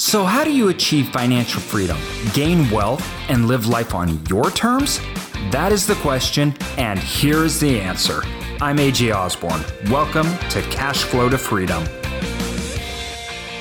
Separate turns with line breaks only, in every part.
So, how do you achieve financial freedom, gain wealth, and live life on your terms? That is the question, and here is the answer. I'm AJ Osborne. Welcome to Cash Flow to Freedom.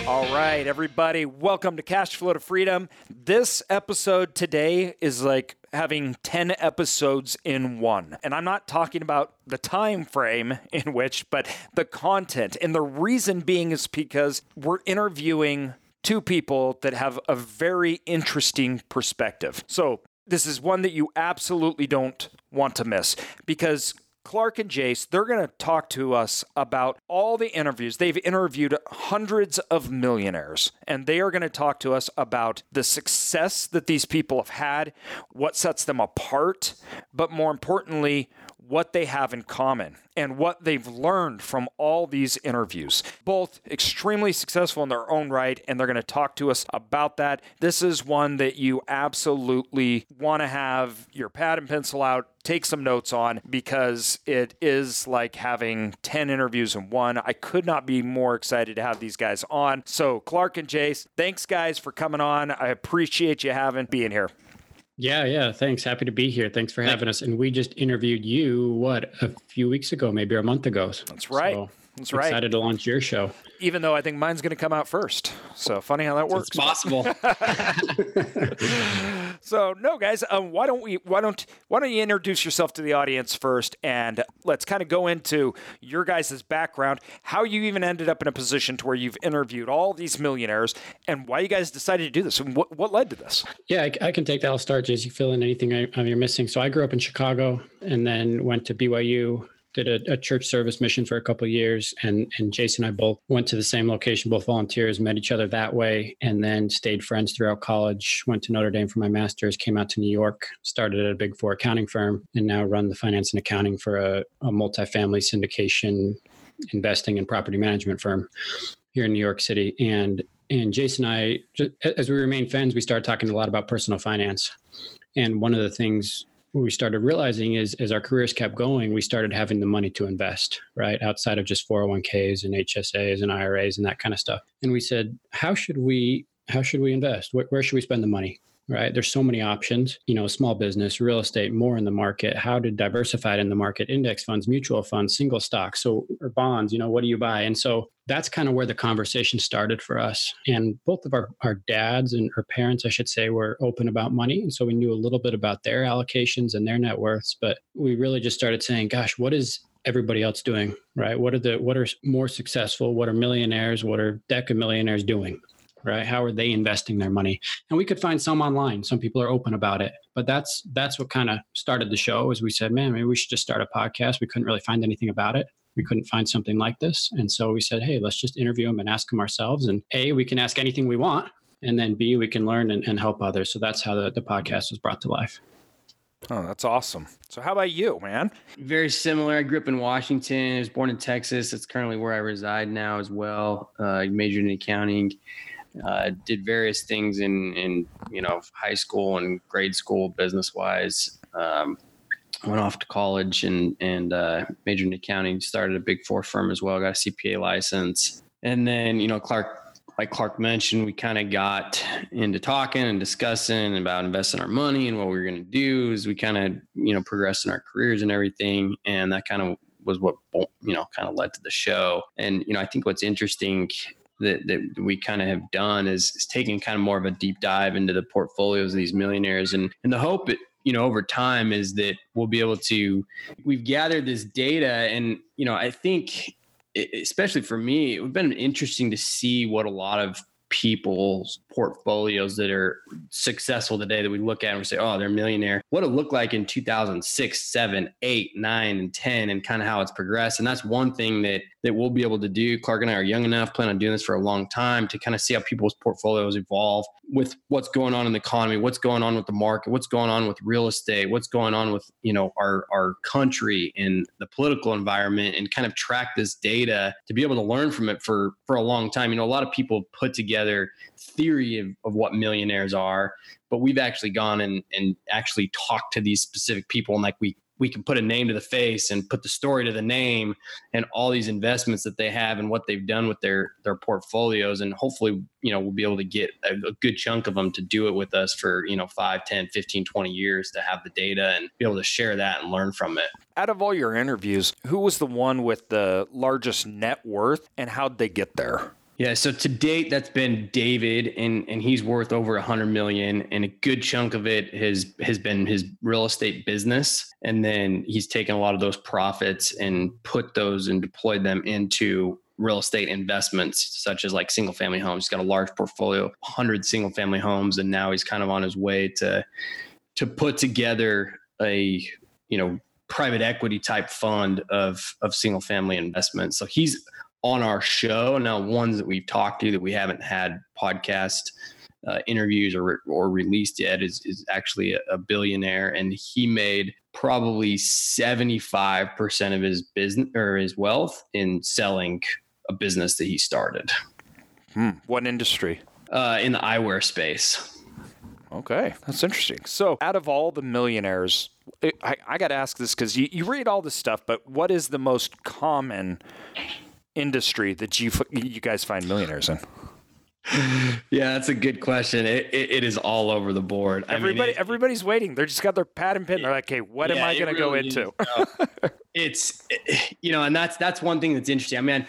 All right, everybody, welcome to Cash Flow to Freedom. This episode today is like having 10 episodes in one. And I'm not talking about the time frame in which, but the content. And the reason being is because we're interviewing two people that have a very interesting perspective. So, this is one that you absolutely don't want to miss because Clark and Jace, they're going to talk to us about all the interviews. They've interviewed hundreds of millionaires, and they are going to talk to us about the success that these people have had, what sets them apart, but more importantly, what they have in common and what they've learned from all these interviews. Both extremely successful in their own right, and they're going to talk to us about that. This is one that you absolutely want to have your pad and pencil out, take some notes on because it is like having 10 interviews in one. I could not be more excited to have these guys on. So, Clark and Jace, thanks guys for coming on. I appreciate you having being here.
Yeah, yeah. Thanks. Happy to be here. Thanks for having us. And we just interviewed you, what, a few weeks ago, maybe a month ago.
That's right. So That's right.
Excited to launch your show.
Even though I think mine's going to come out first. So funny how that works.
It's possible.
so no, guys. Um, why don't we? Why don't Why don't you introduce yourself to the audience first, and let's kind of go into your guys' background, how you even ended up in a position to where you've interviewed all these millionaires, and why you guys decided to do this, and what what led to this.
Yeah, I, I can take that. I'll start. Jace, you fill in anything I, you're missing. So I grew up in Chicago, and then went to BYU did a, a, church service mission for a couple years and and Jason and I both went to the same location both volunteers met each other that way and then stayed friends throughout college went to Notre Dame for my masters came out to New York started at a big four accounting firm and now run the finance and accounting for a, a multifamily syndication investing and property management firm here in New York City. And and Jason and I as we remain friends we started talking a lot about personal finance. And one of the things what we started realizing is as our careers kept going, we started having the money to invest, right? Outside of just 401ks and HSAs and IRAs and that kind of stuff. And we said, how should we how should we invest? Where, where should we spend the money? Right? There's so many options, you know, small business, real estate, more in the market, how to diversify it in the market, index funds, mutual funds, single stocks, so or bonds, you know, what do you buy? And so that's kind of where the conversation started for us. And both of our, our dads and our parents, I should say, were open about money. And so we knew a little bit about their allocations and their net worths, but we really just started saying, gosh, what is everybody else doing? Right? What are the what are more successful? What are millionaires? What are deca millionaires doing? Right how are they investing their money and we could find some online some people are open about it but that's that's what kind of started the show as we said man maybe we should just start a podcast we couldn't really find anything about it we couldn't find something like this and so we said hey let's just interview them and ask them ourselves and a we can ask anything we want and then b we can learn and, and help others so that's how the, the podcast was brought to life
Oh, that's awesome. So, how about you, man?
Very similar. I grew up in Washington. I was born in Texas. It's currently where I reside now as well. Uh, majored in accounting uh, did various things in in you know high school and grade school business wise. Um, went off to college and and uh, majored in accounting. Started a big four firm as well. Got a CPA license, and then you know Clark. Like Clark mentioned, we kind of got into talking and discussing about investing our money and what we were going to do. As we kind of, you know, progressed in our careers and everything, and that kind of was what you know kind of led to the show. And you know, I think what's interesting that, that we kind of have done is, is taking kind of more of a deep dive into the portfolios of these millionaires. And and the hope you know over time is that we'll be able to we've gathered this data and you know i think especially for me it would have been interesting to see what a lot of people's portfolios that are successful today that we look at and we say, oh, they're a millionaire. What it looked like in 2006, 7, 8, 9, and 10, and kind of how it's progressed. And that's one thing that that we'll be able to do. Clark and I are young enough, plan on doing this for a long time to kind of see how people's portfolios evolve with what's going on in the economy, what's going on with the market, what's going on with real estate, what's going on with, you know, our our country and the political environment and kind of track this data to be able to learn from it for for a long time. You know, a lot of people put together theory of, of what millionaires are, but we've actually gone and and actually talked to these specific people and like we we can put a name to the face and put the story to the name and all these investments that they have and what they've done with their their portfolios. And hopefully you know we'll be able to get a, a, good chunk of them to do it with us for you know 5 10 15 20 years to have the data and be able to share that and learn from it.
Out of all your interviews who was the one with the largest net worth and how'd they get there
yeah, so to date, that's been David, and and he's worth over a hundred million, and a good chunk of it has has been his real estate business, and then he's taken a lot of those profits and put those and deployed them into real estate investments, such as like single family homes. He's got a large portfolio, hundred single family homes, and now he's kind of on his way to to put together a you know private equity type fund of of single family investments. So he's on our show. Now, ones that we've talked to that we haven't had podcast uh, interviews or or released yet is is actually a, a billionaire, and he made probably seventy five percent of his business or his wealth in selling a business that he started.
Hmm. What industry?
Uh, in the eyewear space.
Okay, that's interesting. So, out of all the millionaires, I, I got to ask this because you, you read all this stuff, but what is the most common industry that you you guys find millionaires in?
yeah, that's a good question. It, it, it is all over the board.
Everybody, I mean, it, everybody's waiting. They're just got their pad and pen. They're like, "Okay, what yeah, am I going to really go into?"
it's you know, and that's that's one thing that's interesting. I mean,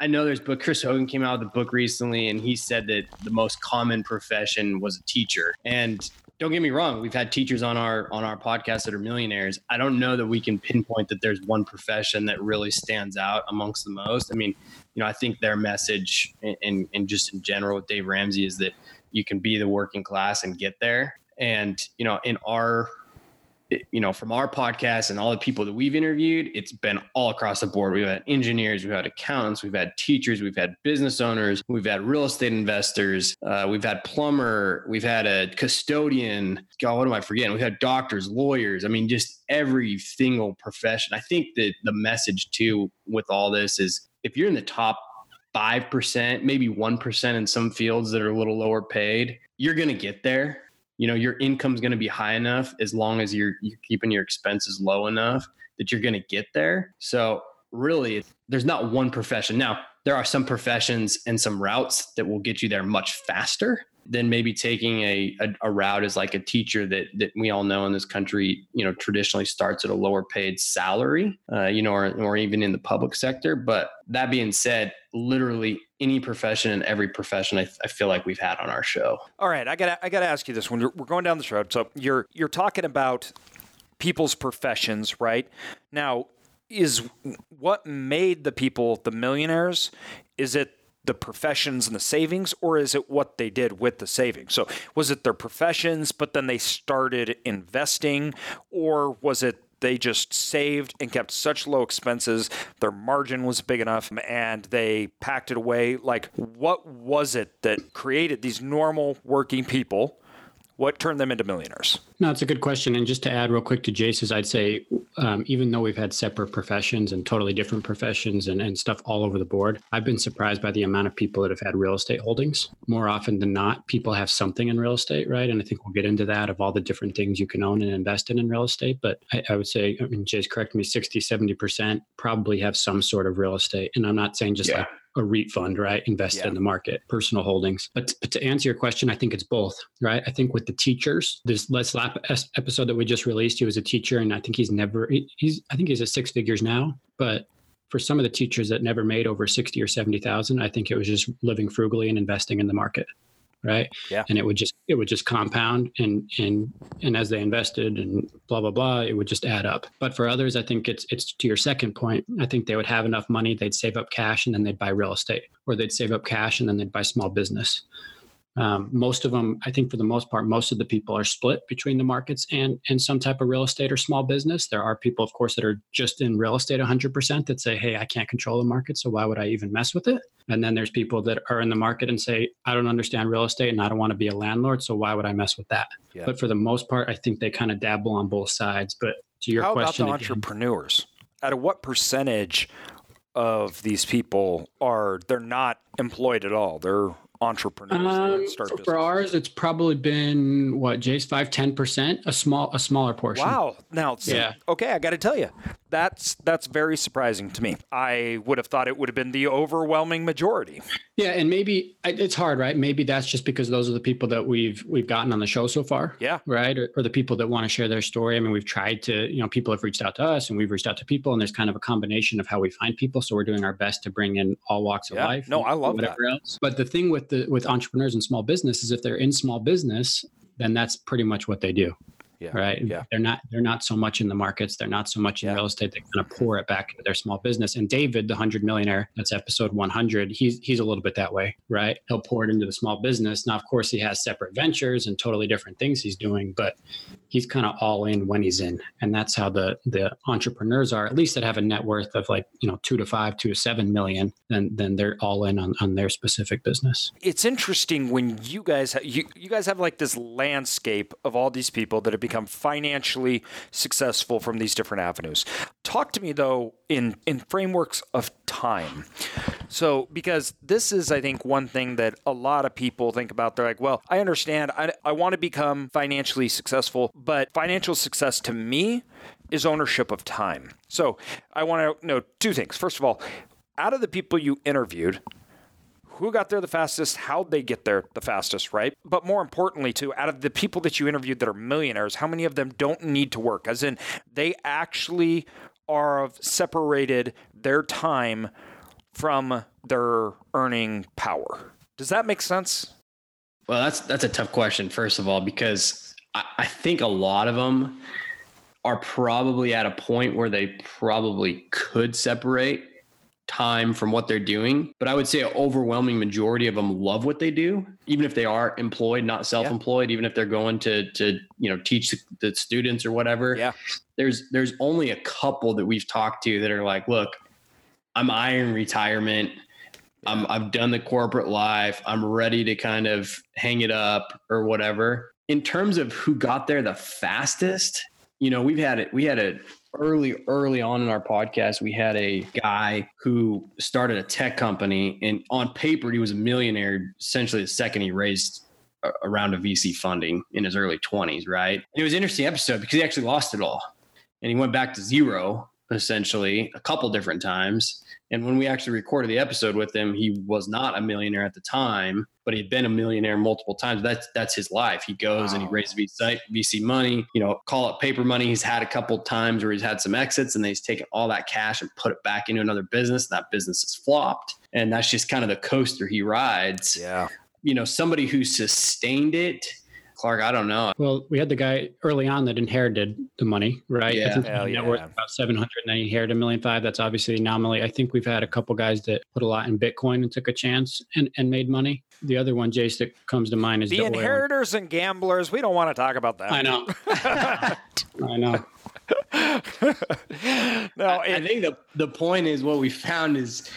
I know there's book. Chris Hogan came out with a book recently, and he said that the most common profession was a teacher. And don't get me wrong we've had teachers on our on our podcast that are millionaires. I don't know that we can pinpoint that there's one profession that really stands out amongst the most. I mean you know i think their message and and just in general with dave ramsey is that you can be the working class and get there. And you know in our you know, from our podcast and all the people that we've interviewed, it's been all across the board. We've had engineers, we've had accountants, we've had teachers, we've had business owners, we've had real estate investors, uh, we've had plumber, we've had a custodian. God, what am I forgetting? We've had doctors, lawyers. I mean, just every single profession. I think that the message too with all this is if you're in the top 5%, maybe 1% in some fields that are a little lower paid, you're going to get there you know your income's going to be high enough as long as you're, you're keeping your expenses low enough that you're going to get there. So really there's not one profession. Now there are some professions and some routes that will get you there much faster than maybe taking a, a, a, route as like a teacher that that we all know in this country, you know, traditionally starts at a lower paid salary, uh, you know, or, or even in the public sector. But that being said, literally any profession and every profession I, I, feel like we've had on our show.
All right, I got I got to ask you this when we're going down this road. So you're you're talking about people's professions, right? Now, is what made the people the millionaires? Is it the professions and the savings, or is it what they did with the savings? So, was it their professions, but then they started investing, or was it they just saved and kept such low expenses. Their margin was big enough and they packed it away. Like, what was it that created these normal working people what turned them into millionaires?
No, it's a good question. And just to add real quick to Jace's, I'd say um, even though we've had separate professions and totally different professions and, and stuff all over the board, I've been surprised by the amount of people that have had real estate holdings. More often than not, people have something in real estate, right? And I think we'll get into that of all the different things you can own and invest in in real estate. But I, I would say, I mean, Jace, correct me, 60, 70% probably have some sort of real estate. And I'm not saying just yeah. like a REIT fund, right? Invested yeah. in the market, personal holdings. But, but to answer your question, I think it's both, right? I think with the teachers, this Les Lap episode that we just released, he was a teacher, and I think he's never he's I think he's at six figures now, but for some of the teachers that never made over 60 or 70,000, I think it was just living frugally and investing in the market right?
Yeah.
And it would just it would just compound and and and as they invested and blah blah blah it would just add up. But for others i think it's it's to your second point i think they would have enough money they'd save up cash and then they'd buy real estate or they'd save up cash and then they'd buy small business um, most of them, I think, for the most part, most of the people are split between the markets and and some type of real estate or small business. There are people, of course, that are just in real estate 100% that say, "Hey, I can't control the market, so why would I even mess with it?" And then there's people that are in the market and say, "I don't understand real estate and I don't want to be a landlord, so why would I mess with that?" Yeah. But for the most part, I think they kind of dabble on both sides. But to your
How
question,
about the again, entrepreneurs? Out of what percentage of these people are they're not employed at all? They're entrepreneurs
Um,
start
for, ours, it's probably been what, Jace, five, 10%, a small, a smaller portion.
Wow. Now, see,
Yeah.
okay, I got to tell you, that's that's very surprising to me. I would have thought it would have been the overwhelming majority.
Yeah, and maybe it's hard, right? Maybe that's just because those are the people that we've we've gotten on the show so far.
Yeah.
Right. Or, or the people that want to share their story. I mean, we've tried to, you know, people have reached out to us and we've reached out to people, and there's kind of a combination of how we find people. So we're doing our best to bring in all walks of
Yeah.
life.
No, I love
whatever else. But the thing with the with entrepreneurs and small business is if they're in small business, then that's pretty much what they do.
Yeah.
Right.
Yeah.
They're not they're not so much in the markets. They're not so much in
Yeah.
real estate. They kind of pour it back into their small business. And David, the hundred millionaire, that's episode 100. He's he's a little bit that way, right? He'll pour it into the small business. Now, of course, he has separate ventures and totally different things he's doing, but he's kind of all in when he's in. And that's how the the entrepreneurs are, at least that have a net worth of like, you know, two to five, two to seven million, then then they're all in on, on their specific business.
It's interesting when you guys ha- you you guys have like this landscape of all these people that have become financially successful from these different avenues. Talk to me though in in frameworks of time. So because this is I think one thing that a lot of people think about they're like, well, I understand I I want to become financially successful, but financial success to me is ownership of time. So, I want to know two things. First of all, out of the people you interviewed, who got there the fastest, how'd they get there the fastest, right? But more importantly, too, out of the people that you interviewed that are millionaires, how many of them don't need to work? As in, they actually are separated their time from their earning power. Does that make sense?
Well, that's that's a tough question. First of all, because I, I think a lot of them are probably at a point where they probably could separate time from what they're doing. But I would say an overwhelming majority of them love what they do, even if they are employed, not self-employed. Even if they're going to to you know teach the, the students or whatever.
Yeah.
There's there's only a couple that we've talked to that are like, look, I'm iron retirement. I'm, I've done the corporate life. I'm ready to kind of hang it up or whatever. In terms of who got there the fastest, you know, we've had it. We had a early, early on in our podcast. We had a guy who started a tech company, and on paper, he was a millionaire. Essentially, the second he raised a, a round of VC funding in his early 20s, right? And it was an interesting episode because he actually lost it all, and he went back to zero essentially a couple different times. And when we actually recorded the episode with him, he was not a millionaire at the time, but he had been a millionaire multiple times. That's that's his life. He goes and he
Wow.
raises VC, VC money, you know, call it paper money. He's had a couple times where he's had some exits and then he's taken all that cash and put it back into another business. And That business has flopped. And that's just kind of the coaster he rides.
Yeah.
You know, somebody who sustained it, Clark, I don't know.
Well, we had the guy early on that inherited the money, right?
Yeah.
I think
Hell
he net
yeah.
worth about 700 and then he inherited a million five. That's obviously an anomaly. I think we've had a couple guys that put a lot in Bitcoin and took a chance and, and made money. The other one, Jace, that comes to mind is
The
the oil.
inheritors and gamblers, we don't want to talk about that.
I know. I know.
no,
I, I think the the point is what we found is,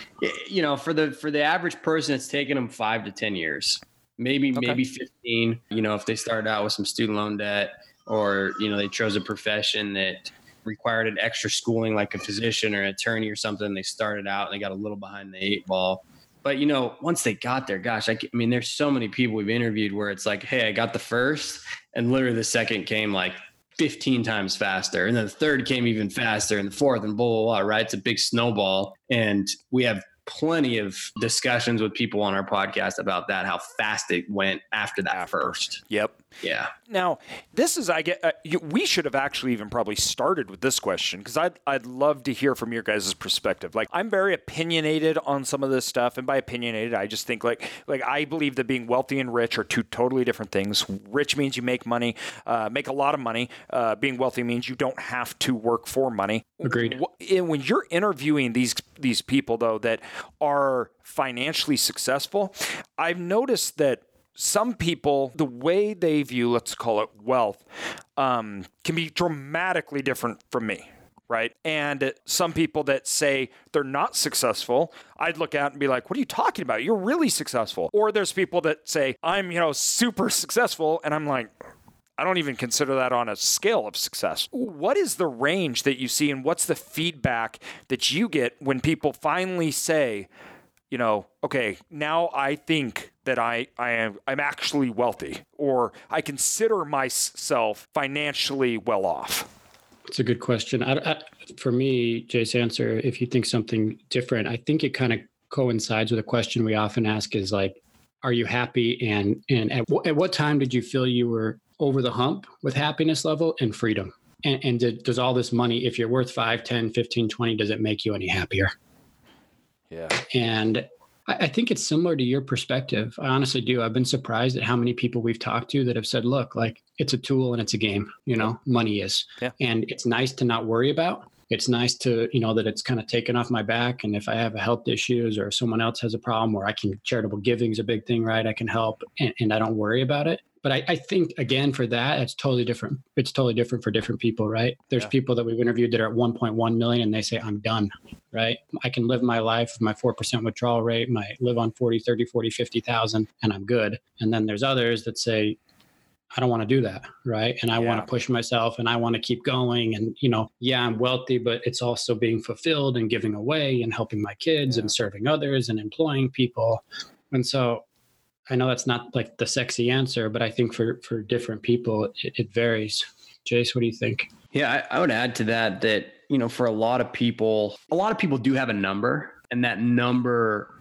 you know, for the for the average person, it's taken them five to ten years, maybe
Okay.
maybe fifteen. You know, if they started out with some student loan debt, or you know, they chose a profession that required an extra schooling, like a physician or an attorney or something. They started out and they got a little behind the eight ball. But you know, once they got there, gosh, I mean, there's so many people we've interviewed where it's like, hey, I got the first, and literally the second came like 15 times faster. And then the third came even faster, and the fourth, and blah, blah, blah, right? It's a big snowball. And we have plenty of discussions with people on our podcast about that, how fast it went after that first.
yep.
Yeah.
Now, this is I get. Uh, you, we should have actually even probably started with this question because I'd I'd love to hear from your guys' perspective. Like I'm very opinionated on some of this stuff, and by opinionated, I just think like like I believe that being wealthy and rich are two totally different things. Rich means you make money, uh, make a lot of money. Uh, being wealthy means you don't have to work for money.
Agreed.
And when you're interviewing these these people though that are financially successful, I've noticed that some people, the way they view, let's call it wealth, um, can be dramatically different from me. Right. And some people that say they're not successful, I'd look at and be like, what are you talking about? You're really successful. Or there's people that say, I'm, you know, super successful. And I'm like, I don't even consider that on a scale of success. What is the range that you see, and what's the feedback that you get when people finally say, you know, okay, now I think that I, I am I'm actually wealthy or I consider myself financially well off?
It's a good question. I, I, for me, Jace answer, if you think something different, I think it kind of coincides with a question we often ask is like, are you happy? And, and at, w- at what time did you feel you were over the hump with happiness level and freedom? And, and did, does all this money, if you're worth 5, 10, 15, 20, does it make you any happier?
Yeah.
And I think it's similar to your perspective. I honestly do. I've been surprised at how many people we've talked to that have said, look, like it's a tool and it's a game, you know, money is.
Yeah.
And it's nice to not worry about. It's nice to, you know, that it's kind of taken off my back. And if I have a health issues or someone else has a problem or I can charitable giving is a big thing, right? I can help and, and I don't worry about it. But I, I, think again for that, it's totally different. It's totally different for different people, right? There's
Yeah.
people that we've interviewed that are at 1.1 million and they say, I'm done, right? I can live my life with my 4% withdrawal rate, my live on 40, 30, 40, 50,000 and I'm good. And then there's others that say, I don't want to do that, right? And I want to push myself and I want to keep going. And, you know, yeah, I'm wealthy, but it's also being fulfilled and giving away and helping my kids
Yeah.
and serving others and employing people. And so I know that's not like the sexy answer, but I think for for different people it, it varies. Jace, what do you think?
Yeah, I, I would add to that that you know for a lot of people, a lot of people do have a number, and that number,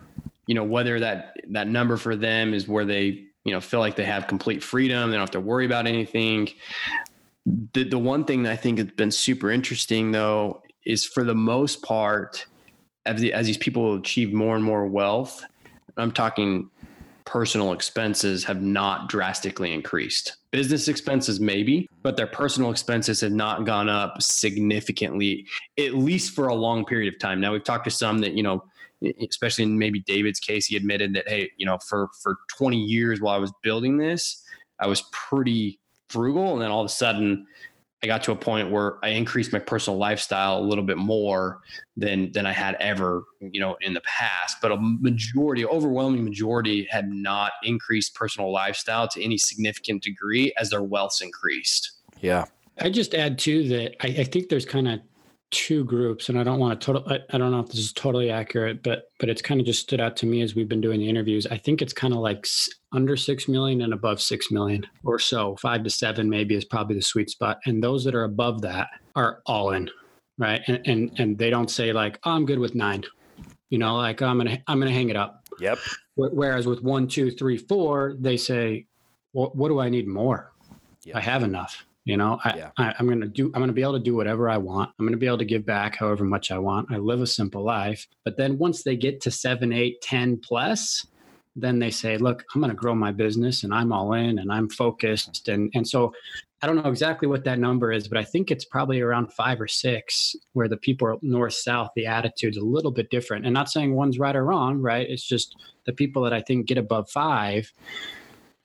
you know, whether that that number for them is where they you know feel like they have complete freedom, they don't have to worry about anything. The the one thing that I think has been super interesting though is for the most part, as the, as these people achieve more and more wealth, I'm talking personal expenses have not drastically increased. Business expenses maybe, but their personal expenses have not gone up significantly, at least for a long period of time. Now we've talked to some that, you know, especially in maybe David's case, he admitted that, hey, you know, for for 20 years while I was building this, I was pretty frugal. And then all of a sudden I got to a point where I increased my personal lifestyle a little bit more than than I had ever, you know, in the past. But a majority, overwhelming majority, had not increased personal lifestyle to any significant degree as their wealth's increased.
Yeah.
I just add too that I, I think there's kind of two groups, and I don't want to total. I, I don't know if this is totally accurate, but but it's kind of just stood out to me as we've been doing the interviews. I think it's kind of like under six million and above six million or so. Five to seven maybe is probably the sweet spot, and those that are above that are all in, right? And and and they don't say like, oh, I'm good with nine, you know, like oh, I'm gonna I'm gonna hang it up.
Yep.
Whereas with one, two, three, four, they say, well, what do I need more?
Yeah.
I have enough. You know, I,
Yeah.
I, I'm going to do, I'm going to be able to do whatever I want. I'm going to be able to give back however much I want. I live a simple life. But then once they get to seven, eight, 10 plus, then they say, look, I'm going to grow my business and I'm all in and I'm focused. And, and so I don't know exactly what that number is, but I think it's probably around five or six where the people are north, south, the attitude's a little bit different. And not saying one's right or wrong, right? It's just the people that I think get above five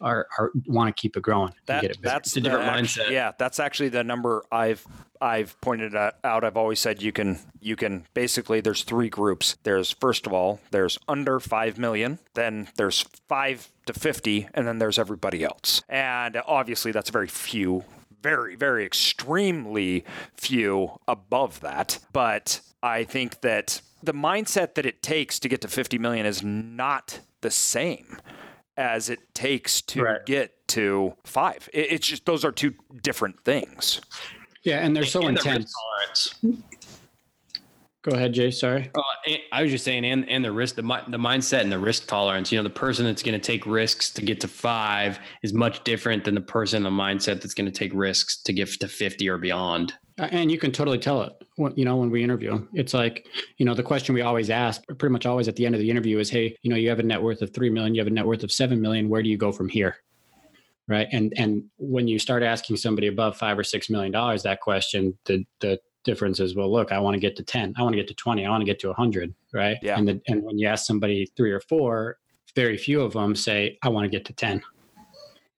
are, are want to keep it growing.
That,
get it
that's
It's a different
the
mindset.
Yeah, that's actually the number I've I've pointed out. I've always said you can you can basically there's three groups. There's first of all there's under five million, then there's five to fifty, and then there's everybody else. And obviously that's very few, very very extremely few above that. But I think that the mindset that it takes to get to 50 million is not the same as it takes to
Right.
get to five. It, it's just those are two different things.
Yeah, and they're so
And
intense.
tolerance.
Go ahead, Jay. Sorry.
Uh, I was just saying, and and the risk, the the mindset, and the risk tolerance. You know, the person that's going to take risks to get to five is much different than the person, the mindset that's going to take risks to get to fifty or beyond.
Uh, And you can totally tell it. When, you know, when we interview them, it's like, you know, the question we always ask, pretty much always at the end of the interview, is, "Hey, you know, you have a net worth of three million, you have a net worth of seven million. Where do you go from here?" Right. And and when you start asking somebody above five or six million dollars that question, the the difference is, well, look, I want to get to ten, I want to get to twenty, I want to get to a hundred. Right.
Yeah.
And the, and when you ask somebody three or four, very few of them say, I want to get to ten.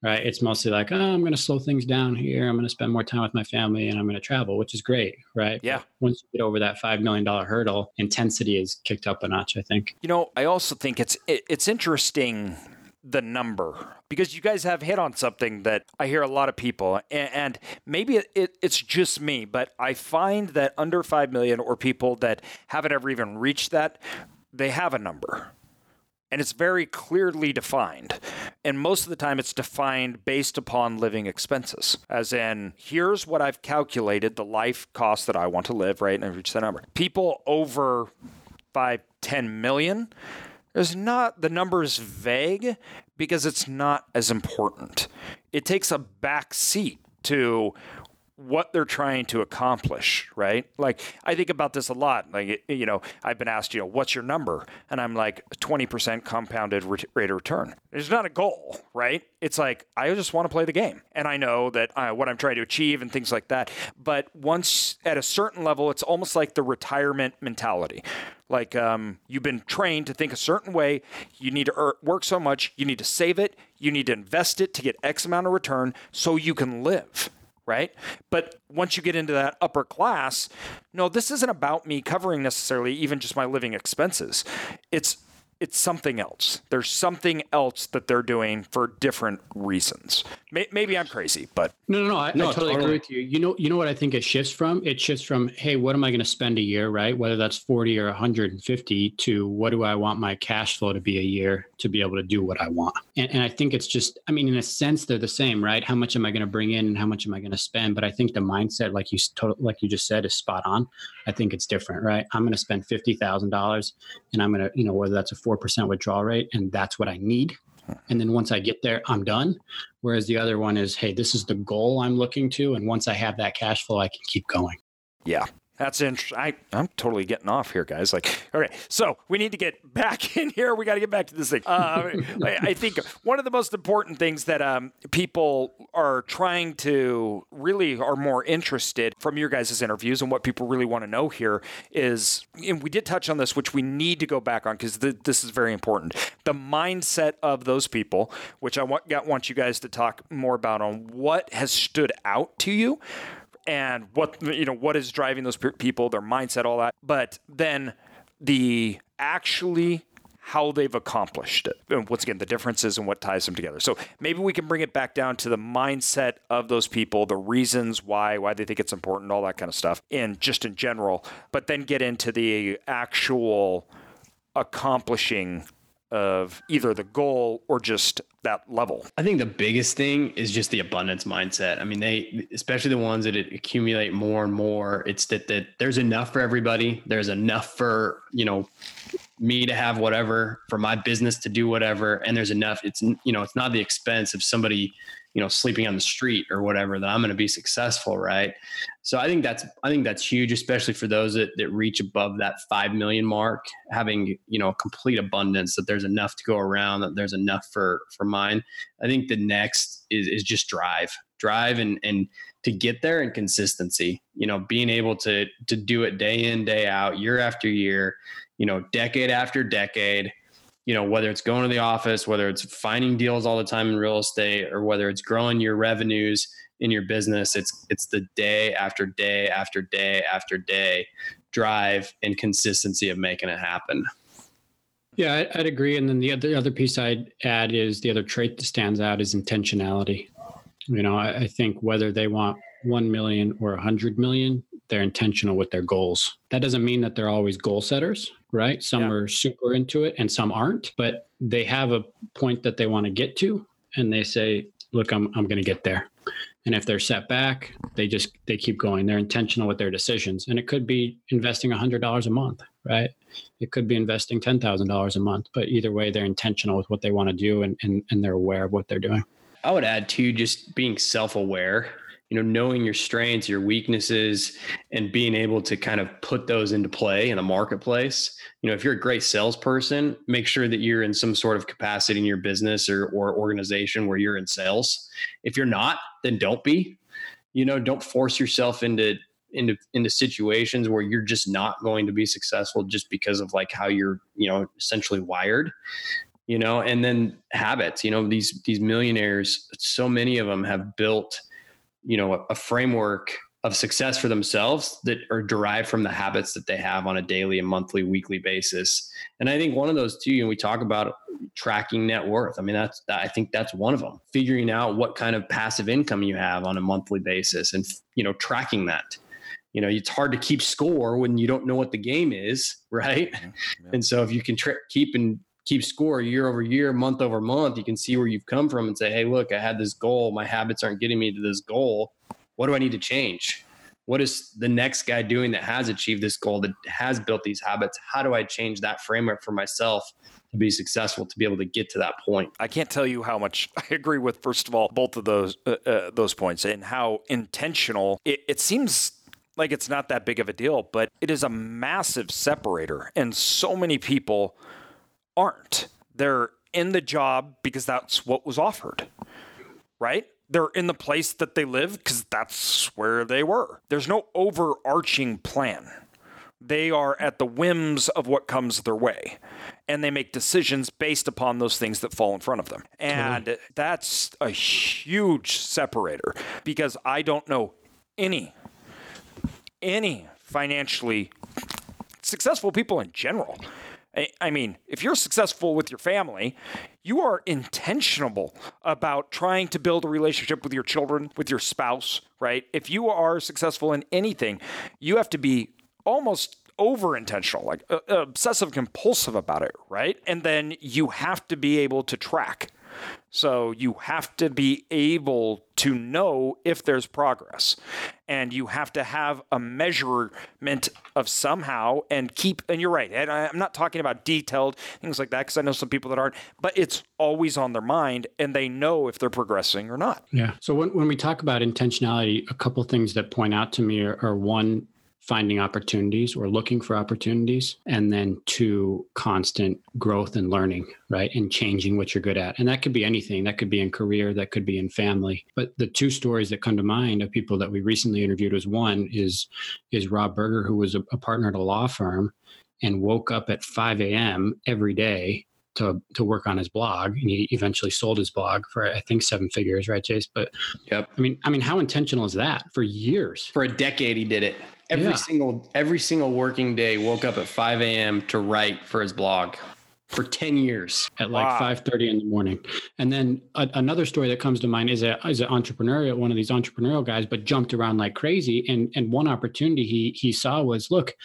Right? It's mostly like, oh, I'm going to slow things down here. I'm going to spend more time with my family and I'm going to travel, which is great, right?
Yeah.
But once you get over that $5 million hurdle, intensity is kicked up a notch, I think.
You know, I also think it's it, it's interesting the number because you guys have hit on something that I hear a lot of people, and, and maybe it, it, it's just me, but I find that under five million or people that haven't ever even reached that, they have a number. And it's very clearly defined. And most of the time, it's defined based upon living expenses, as in, here's what I've calculated the life cost that I want to live, right? And I reach that number. People over five, 10 million, there's not, the number's vague because it's not as important. It takes a back seat to what they're trying to accomplish, right? Like I think about this a lot. Like you know, I've been asked, you know, what's your number? And I'm like 20% compounded rate of return. It's not a goal, right? It's like I just want to play the game, and I know that uh, what I'm trying to achieve and things like that. But once at a certain level, it's almost like the retirement mentality. Like um, you've been trained to think a certain way. You need to work so much. You need to save it. You need to invest it to get X amount of return so you can live right? But once you get into that upper class, no, this isn't about me covering necessarily even just my living expenses. It's it's something else. There's something else that they're doing for different reasons. Maybe I'm crazy, but
no, no, no. I, no, I totally, totally, agree with you. You know, you know what I think it shifts from? It shifts from, hey, what am I going to spend a year, right? Whether that's 40 or 150 to what do I want my cash flow to be a year to be able to do what I want? And, and I think it's just, I mean, in a sense, they're the same, right? How much am I going to bring in and how much am I going to spend? But I think the mindset, like you, like you just said, is spot on. I think it's different, right? I'm going to spend $50,000 and I'm going to, you know, whether that's a 4% withdrawal rate and that's what I need hmm. and then once I get there, I'm done. Whereas the other one is, hey, this is the goal I'm looking to. And once I have that cash flow, I can keep going.
Yeah. That's interesting. I'm totally getting off here, guys. Like, okay, so we need to get back in here. We got to get back to this thing. Uh, I, I, think one of the most important things that um, people are trying to really are more interested from your guys' interviews and what people really want to know here is, and we did touch on this, which we need to go back on because th- this is very important. The mindset of those people, which I want, got, want you guys to talk more about on what has stood out to you and what you know what is driving those people, their mindset, all that. But then the actually how they've accomplished it. And once again, the differences and what ties them together. So maybe we can bring it back down to the mindset of those people, the reasons why, why they think it's important, all that kind of stuff, and just in general, but then get into the actual accomplishing of either the goal or just that level?
I think the biggest thing is just the abundance mindset. I mean, they, especially the ones that accumulate more and more, it's that, that there's enough for everybody. There's enough for, you know, me to have whatever for my business to do whatever. And there's enough, it's, you know, it's not the expense of somebody, you know sleeping on the street or whatever that i'm going to be successful right? So i think that's i think that's huge especially for those that, that reach above that 5 million mark having you know complete abundance that there's enough to go around that there's enough for for mine. I think the next is is just drive. Drive and and to get there and consistency you know being able to to do it day in day out year after year you know decade after decade you know whether it's going to the office whether it's finding deals all the time in real estate or whether it's growing your revenues in your business it's it's the day after day after day after day drive and consistency of making it happen.
Yeah i'd agree. And then the other, the other piece i'd add is the other trait that stands out is intentionality. You know i, I think whether they want 1 million or a 100 million they're intentional with their goals. That doesn't mean that they're always goal setters, right? Some yeah. are super into it and some aren't, but they have a point that they want to get to and they say, look, I'm, I'm going to get there. And if they're set back, they just, they keep going. They're intentional with their decisions. And it could be investing $100 a month, right? It could be investing $10,000 a month, but either way, they're intentional with what they want to do and, and, and they're aware of what they're doing.
I would add to just being self aware you know knowing your strengths your weaknesses and being able to kind of put those into play in the marketplace. You know if you're a great salesperson make sure that you're in some sort of capacity in your business or, or organization where you're in sales. If you're not then don't be. You know don't force yourself into into into situations where you're just not going to be successful just because of like how you're you know essentially wired. You know and then habits. You know these these millionaires so many of them have built you know a, a framework of success for themselves that are derived from the habits that they have on a daily and monthly weekly basis. And i think one of those too you know we talk about tracking net worth. I mean that's i think that's one of them figuring out what kind of passive income you have on a monthly basis and you know tracking that. You know it's hard to keep score when you don't know what the game is right? Mm-hmm. Yeah. and so if you can tra- keep and keep score year over year, month over month. You can see where you've come from and say, hey, look, I had this goal. My habits aren't getting me to this goal. What do I need to change? What is the next guy doing that has achieved this goal, that has built these habits? How do I change that framework for myself to be successful, to be able to get to that point?
I can't tell you how much I agree with. First of all, both of those uh, uh, those points and how intentional it, it seems like it's not that big of a deal, but it is a massive separator, and so many people aren't. They're in the job because that's what was offered, right? They're in the place that they live because that's where they were. There's no overarching plan. They are at the whims of what comes their way, and they make decisions based upon those things that fall in front of them. And mm-hmm. that's a huge separator because I don't know any any financially successful people in general I mean, if you're successful with your family, you are intentional about trying to build a relationship with your children, with your spouse, right? If you are successful in anything, you have to be almost over intentional, like uh, obsessive compulsive about it, right? And then you have to be able to track so you have to be able to know if there's progress. And you have to have a measurement of somehow and keep, and you're right. And I'm not talking about detailed things like that because I know some people that aren't, but it's always on their mind and they know if they're progressing or not.
Yeah. So when, when we talk about intentionality, a couple things that point out to me are, are one, finding opportunities or looking for opportunities and then two constant growth and learning right and changing what you're good at. And that could be anything. That could be in career. That could be in family. But the two stories that come to mind of people that we recently interviewed was one is is rob berger who was a, a partner at a law firm and woke up at 5 a.m every day to to work on his blog and he eventually sold his blog for i think seven figures right Jace? But
yep.
I mean i mean how intentional is that for years?
For a decade he did it. Every yeah. single every single working day woke up at 5 a.m to write for his blog for 10 years.
At like wow. 5.30 in the morning. And then a, another story that comes to mind is a is an entrepreneurial one of these entrepreneurial guys but jumped around like crazy. And and one opportunity he he saw was look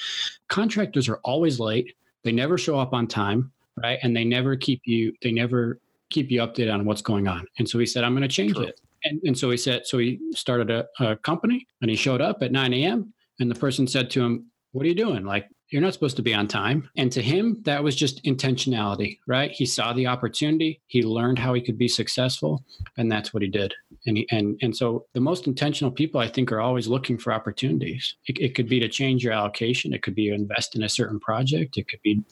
contractors are always late. They never show up on time right? And they never keep you they never keep you updated on what's going on. And so he said i'm going to change True. it. And, and so he said so he started a, a company and he showed up at 9 a.m and the person said to him, What are you doing? Like, you're not supposed to be on time. And to him, that was just intentionality, right? He saw the opportunity, he learned how he could be successful, and that's what he did. And he, and and so the most intentional people I think are always looking for opportunities. It, it could be to change your allocation, it could be to invest in a certain project, it could be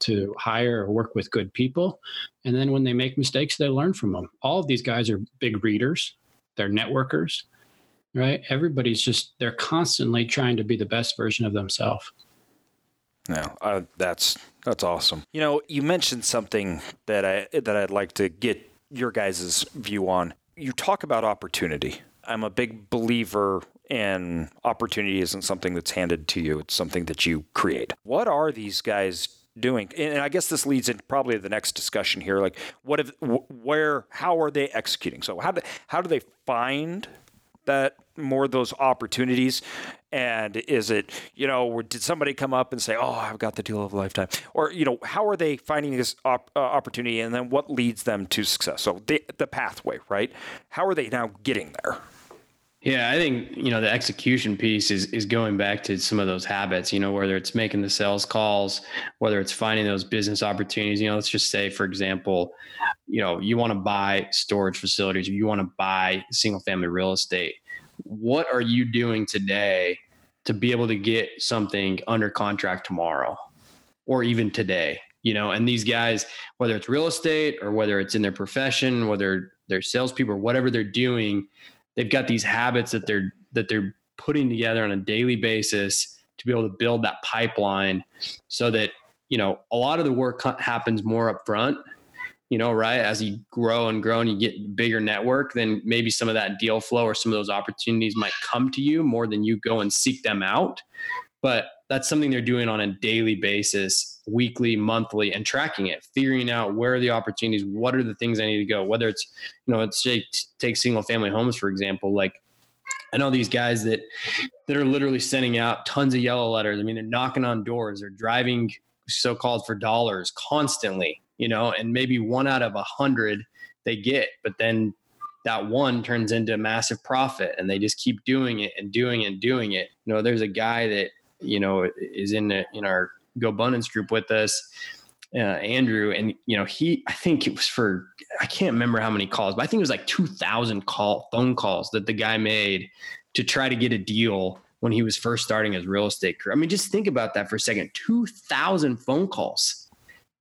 to hire or work with good people. And then when they make mistakes, they learn from them. All of these guys are big readers, they're networkers right? Everybody's just they're constantly trying to be the best version of themselves.
No, uh, that's that's awesome. You know, you mentioned something that I that I'd like to get your guys' view on. You talk about opportunity. I'm a big believer in opportunity isn't something that's handed to you; it's something that you create. What are these guys doing? And I guess this leads into probably the next discussion here. Like, what if, where, how are they executing? So how do how do they find that more those opportunities? And is it, you know, did somebody come up and say, oh, I've got the deal of a lifetime? Or, you know, how are they finding this op- uh, opportunity and then what leads them to success? So the, the pathway, right? How are they now getting there?
Yeah, I think you know the execution piece is is going back to some of those habits. You know, whether it's making the sales calls, whether it's finding those business opportunities. You know, let's just say, for example, you know, you want to buy storage facilities, you want to buy single family real estate what are you doing today to be able to get something under contract tomorrow or even today? You know, and these guys, whether it's real estate or whether it's in their profession, whether they're salespeople or whatever they're doing, they've got these habits that they're that they're putting together on a daily basis to be able to build that pipeline so that you know a lot of the work happens more up front you know, right? As you grow and grow and you get bigger network, then maybe some of that deal flow or some of those opportunities might come to you more than you go and seek them out. But that's something they're doing on a daily basis, weekly, monthly, and tracking it, figuring out where are the opportunities, what are the things I need to go. Whether it's, you know, let's say take single family homes for example. Like I know these guys that that are literally sending out tons of yellow letters. I mean, they're knocking on doors, they're driving so called for dollars constantly you know, and maybe one out of a hundred they get, but then that one turns into a massive profit and they just keep doing it and doing it and doing it. You know, there's a guy that, you know, is in the, in our GoBundance group with us, uh, Andrew, and you know, he, I think it was for, I can't remember how many calls, but I think it was like 2000 call phone calls that the guy made to try to get a deal when he was first starting his real estate career. I mean, just think about that for a second. 2000 phone calls.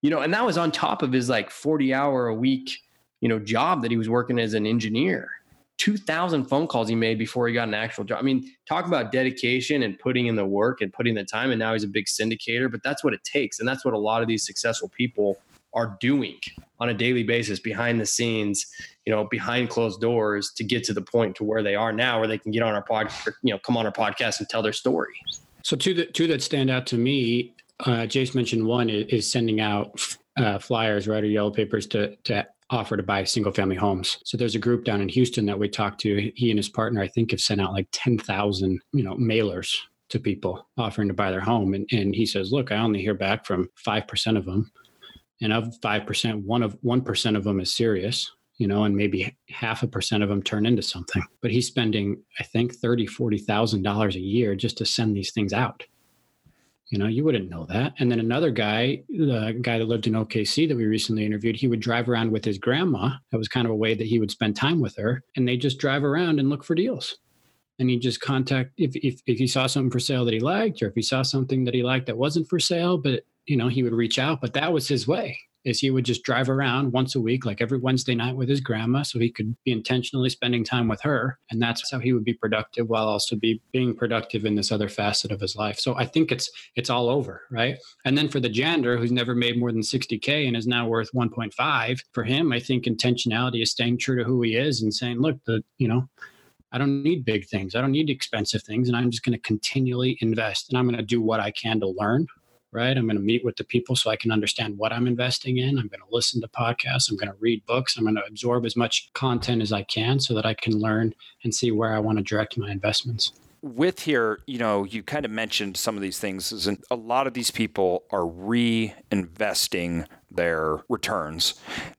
You know, and that was on top of his like 40 hour a week, you know, job that he was working as an engineer. 2000 phone calls he made before he got an actual job. I mean, talk about dedication and putting in the work and putting the time and now he's a big syndicator, but that's what it takes and that's what a lot of these successful people are doing on a daily basis behind the scenes, you know, behind closed doors to get to the point to where they are now, where they can get on our pod, you know, come on our podcast and tell their story.
So two that two that stand out to me, uh, Jace mentioned one is, is sending out uh, flyers, right, or yellow papers to to offer to buy single family homes. So there's a group down in Houston that we talked to. He and his partner, I think, have sent out like ten thousand, you know, mailers to people offering to buy their home. And and he says, look, I only hear back from five percent of them and of 5% one of 1% of them is serious you know and maybe half a percent of them turn into something but he's spending i think 30 40000 dollars a year just to send these things out you know you wouldn't know that. And then another guy the guy that lived in okc that we recently interviewed he would drive around with his grandma. That was kind of a way that he would spend time with her. And they just drive around and look for deals. And he just contact if, if if he saw something for sale that he liked or if he saw something that he liked that wasn't for sale but you know, he would reach out, but that was his way is he would just drive around once a week, like every Wednesday night with his grandma. So he could be intentionally spending time with her. And that's how he would be productive while also be being productive in this other facet of his life. So I think it's, it's all over. Right. And then for the janitor who's never made more than 60 K and is now worth 1.5 for him, I think intentionality is staying true to who he is and saying, look, the, you know, I don't need big things. I don't need expensive things. And I'm just going to continually invest and I'm going to do what I can to learn right? I'm going to meet with the people so I can understand what I'm investing in. I'm going to listen to podcasts. I'm going to read books. I'm going to absorb as much content as I can so that I can learn and see where I want to direct my investments.
With here, you know, you kind of mentioned some of these things, and a lot of these people are reinvesting their returns.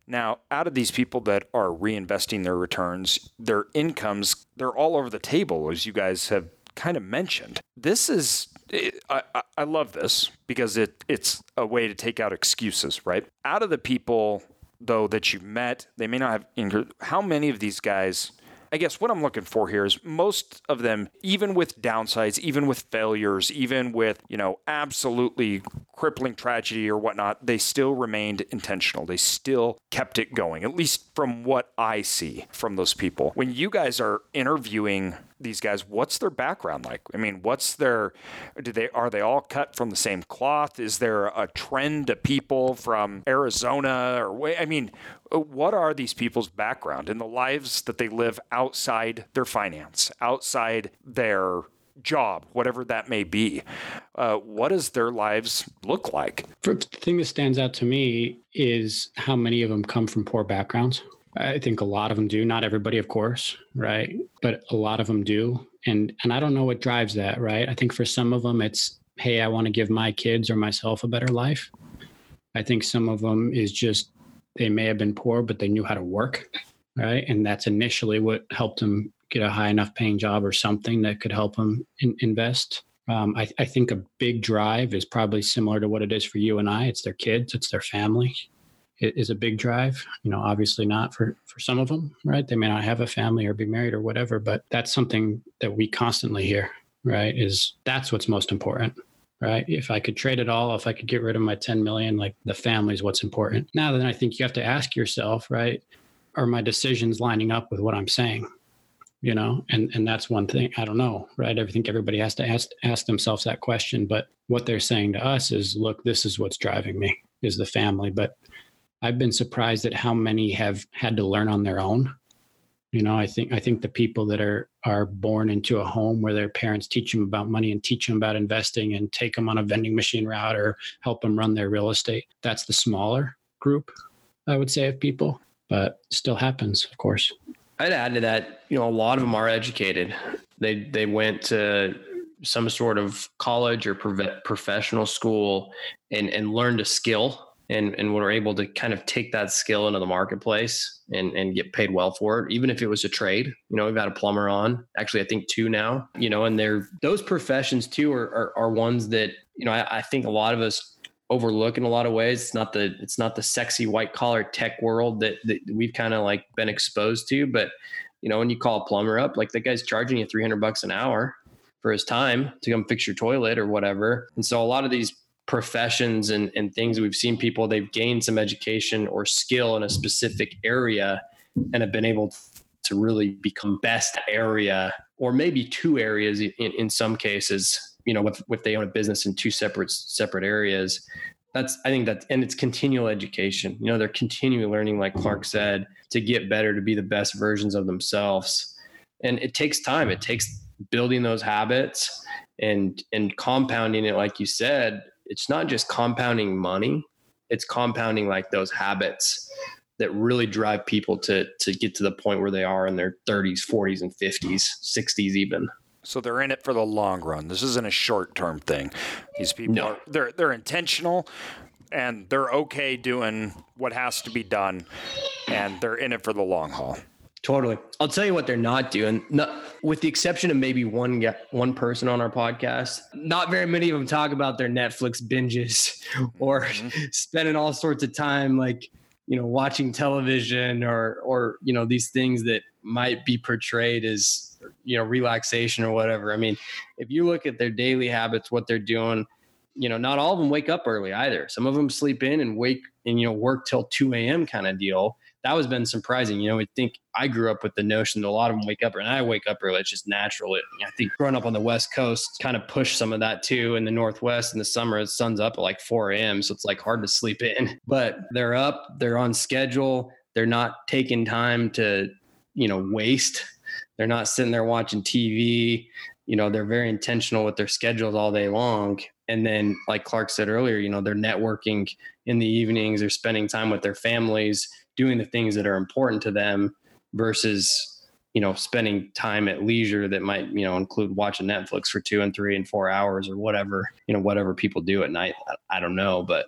Now, out of these people that are reinvesting their returns, their incomes, they're all over the table, as you guys have kind of mentioned. This is it, I, I love this because it it's a way to take out excuses, right? Out of the people though that you met, they may not have. How many of these guys? I guess what I'm looking for here is most of them, even with downsides, even with failures, even with you know absolutely crippling tragedy or whatnot, they still remained intentional. They still kept it going. At least from what I see from those people. When you guys are interviewing these guys what's their background like i mean what's their do they are they all cut from the same cloth is there a trend of people from arizona or i mean what are these people's background in the lives that they live outside their finance outside their job, whatever that may be. Uh, what does their lives look like?
The thing that stands out to me is how many of them come from poor backgrounds. I think a lot of them do. Not everybody, of course, right? But a lot of them do. And and I don't know what drives that, right? I think for some of them it's hey, I want to give my kids or myself a better life. I think some of them is just they may have been poor but they knew how to work, right? And that's initially what helped them get a high enough paying job or something that could help them in, invest. Um, I, I think a big drive is probably similar to what it is for you and I. It's their kids, it's their family is a big drive. You know, obviously not for for some of them, right? They may not have a family or be married or whatever, but that's something that we constantly hear, right? Is that's what's most important, right? If I could trade it all, if I could get rid of my 10 million, like the family is what's important. Now then I think you have to ask yourself, right? Are my decisions lining up with what I'm saying? You know, and and that's one thing. I don't know, right? I think everybody has to ask ask themselves that question. But what they're saying to us is, look, this is what's driving me, is the family. But I've been surprised at how many have had to learn on their own. You know, I think I think the people that are are born into a home where their parents teach them about money and teach them about investing and take them on a vending machine route or help them run their real estate. That's the smaller group, I would say, of people, but still happens, of course.
I'd add to that, you know, a lot of them are educated. They they went to some sort of college or professional school and and learned a skill and and were able to kind of take that skill into the marketplace and and get paid well for it even if it was a trade. You know we've got a plumber on actually i think two now you know and they're those professions too are are, are ones that you know I, I think a lot of us overlook in a lot of ways. It's not the it's not the sexy white collar tech world that, that we've kind of like been exposed to but you know when you call a plumber up like the guy's charging you 300 bucks an hour for his time to come fix your toilet or whatever. And so a lot of these professions and, and things. We've seen people they've gained some education or skill in a specific area and have been able to really become best area or maybe two areas in, in some cases you know if, if they own a business in two separate separate areas. That's i think that and it's continual education. You know they're continually learning like clark said to get better to be the best versions of themselves. And it takes time. It takes building those habits and and compounding it like you said it's not just compounding money, it's compounding like those habits that really drive people to to get to the point where they are in their 30s, 40s and 50s, 60s even.
So they're in it for the long run. This isn't a short-term thing. These people no. are they're they're intentional and they're okay doing what has to be done and they're in it for the long haul.
Totally. I'll tell you what they're not doing. Not, with the exception of maybe one one person on our podcast, not very many of them talk about their Netflix binges or mm-hmm. spending all sorts of time like you know watching television or or you know these things that might be portrayed as you know relaxation or whatever. I mean, if you look at their daily habits, what they're doing, you know, not all of them wake up early either. Some of them sleep in and wake and you know work till two a.m. kind of deal that was been surprising. You know, I think I grew up with the notion that a lot of them wake up, and I wake up early. It's just natural. It, I think growing up on the West Coast kind of pushed some of that too. In the Northwest, in the summer, the sun's up at like 4 a.m., so it's like hard to sleep in. But they're up, they're on schedule, they're not taking time to, you know, waste. They're not sitting there watching TV. You know, they're very intentional with their schedules all day long. And then, like Clark said earlier, you know, they're networking in the evenings, they're spending time with their families doing the things that are important to them versus you know spending time at leisure that might you know include watching netflix for two and three and four hours or whatever you know whatever people do at night. I, don't know but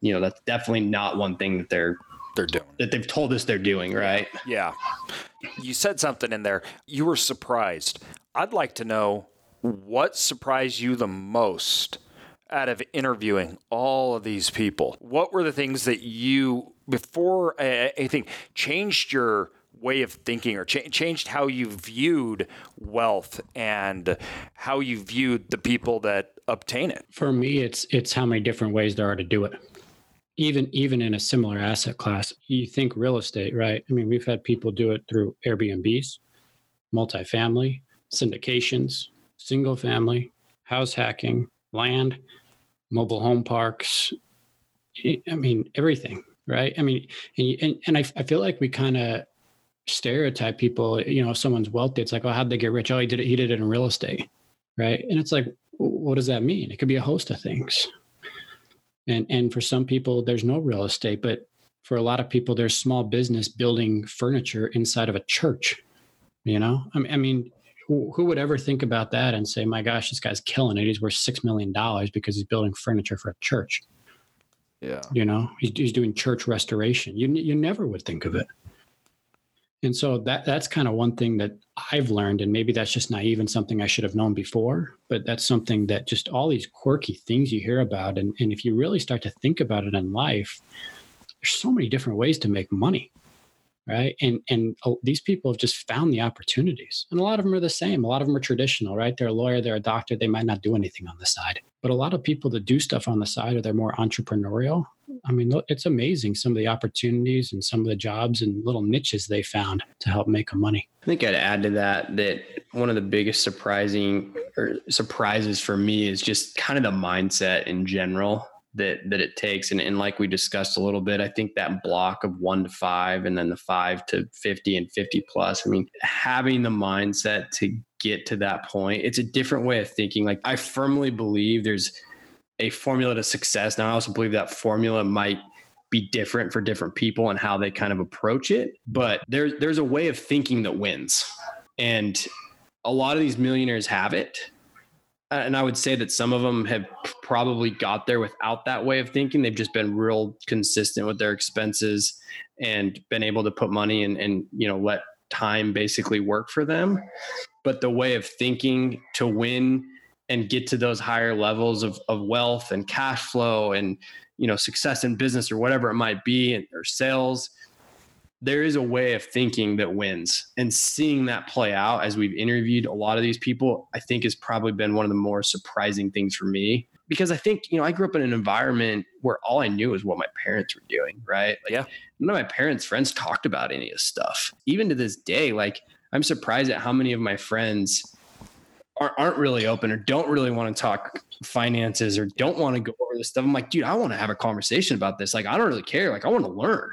you know that's definitely not one thing that they're
they're doing.
that they've told us they're doing right?
Yeah. You said something in there. You were surprised. I'd like to know what surprised you the most out of interviewing all of these people? What were the things that you before uh, anything changed your way of thinking or cha- changed how you viewed wealth and how you viewed the people that obtain it?
For me, it's it's how many different ways there are to do it. Even even in a similar asset class, you think real estate, right? I mean, we've had people do it through Airbnbs, multifamily, syndications, single family, house hacking, land, mobile home parks. I mean, everything right? I mean, and and, and I, I feel like we kind of stereotype people. You know, if someone's wealthy, it's like, oh, how'd they get rich? Oh, he did it. He did it in real estate, right? And it's like, what does that mean? It could be a host of things. And and for some people, there's no real estate, but for a lot of people, there's small business building furniture inside of a church. You know, I mean, I mean who, would ever think about that and say, my gosh, this guy's killing it. He's worth six million dollars because he's building furniture for a church.
Yeah.
You know, he's, he's doing church restoration. You, you never would think of it. And so that that's kind of one thing that I've learned, and maybe that's just naive and something I should have known before, but that's something that just all these quirky things you hear about. And, and if you really start to think about it in life, there's so many different ways to make money right? And and oh, these people have just found the opportunities. And a lot of them are the same. A lot of them are traditional right? They're a lawyer they're a doctor they might not do anything on the side. But a lot of people that do stuff on the side or they're more entrepreneurial. I mean it's amazing some of the opportunities and some of the jobs and little niches they found to help make them money.
I think i'd add to that that one of the biggest surprising or surprises for me is just kind of the mindset in general that that it takes. And, and like we discussed a little bit i think that block of one to five and then the five to 50 and 50 plus i mean having the mindset to get to that point it's a different way of thinking. Like i firmly believe there's a formula to success. Now i also believe that formula might be different for different people and how they kind of approach it but there's there's a way of thinking that wins. And a lot of these millionaires have it Uh, and I would say that some of them have probably got there without that way of thinking. They've just been real consistent with their expenses and been able to put money and, and you know, let time basically work for them. But the way of thinking to win and get to those higher levels of, of wealth and cash flow and, you know, success in business or whatever it might be, and, or sales, there is a way of thinking that wins and seeing that play out as we've interviewed a lot of these people i think has probably been one of the more surprising things for me. Because i think you know i grew up in an environment where all i knew was what my parents were doing right?
Like, yeah.
none of my parents friends talked about any of this stuff. Even to this day like i'm surprised at how many of my friends aren't, aren't really open or don't really want to talk finances or don't want to go over this stuff. I'm like dude i want to have a conversation about this. Like i don't really care. Like i want to learn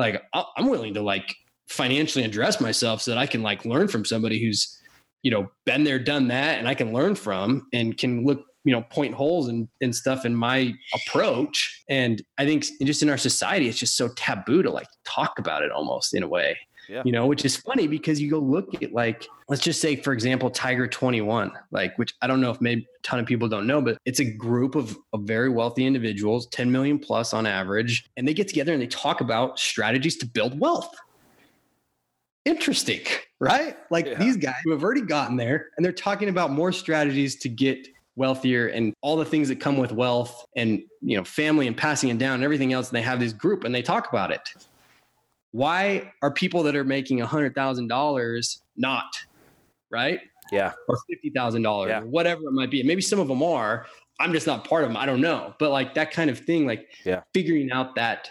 like I'm willing to like financially address myself so that I can like learn from somebody who's, you know, been there, done that, and I can learn from and can look, you know, point holes and, and stuff in my approach. And I think just in our society, it's just so taboo to like talk about it almost in a way. Yeah. You know, which is funny because you go look at like, let's just say, for example, Tiger 21, like, which I don't know if maybe a ton of people don't know, but it's a group of, of very wealthy individuals, 10 million plus on average, and they get together and they talk about strategies to build wealth. Interesting, right? Like yeah. these guys who have already gotten there and they're talking about more strategies to get wealthier and all the things that come with wealth and you know family and passing it down and everything else and they have this group and they talk about it why are people that are making a hundred thousand dollars not right?
Yeah,
or fifty thousand yeah. dollars, whatever it might be. maybe some of them are. I'm just not part of them. I don't know, but like that kind of thing, like
yeah.
figuring out that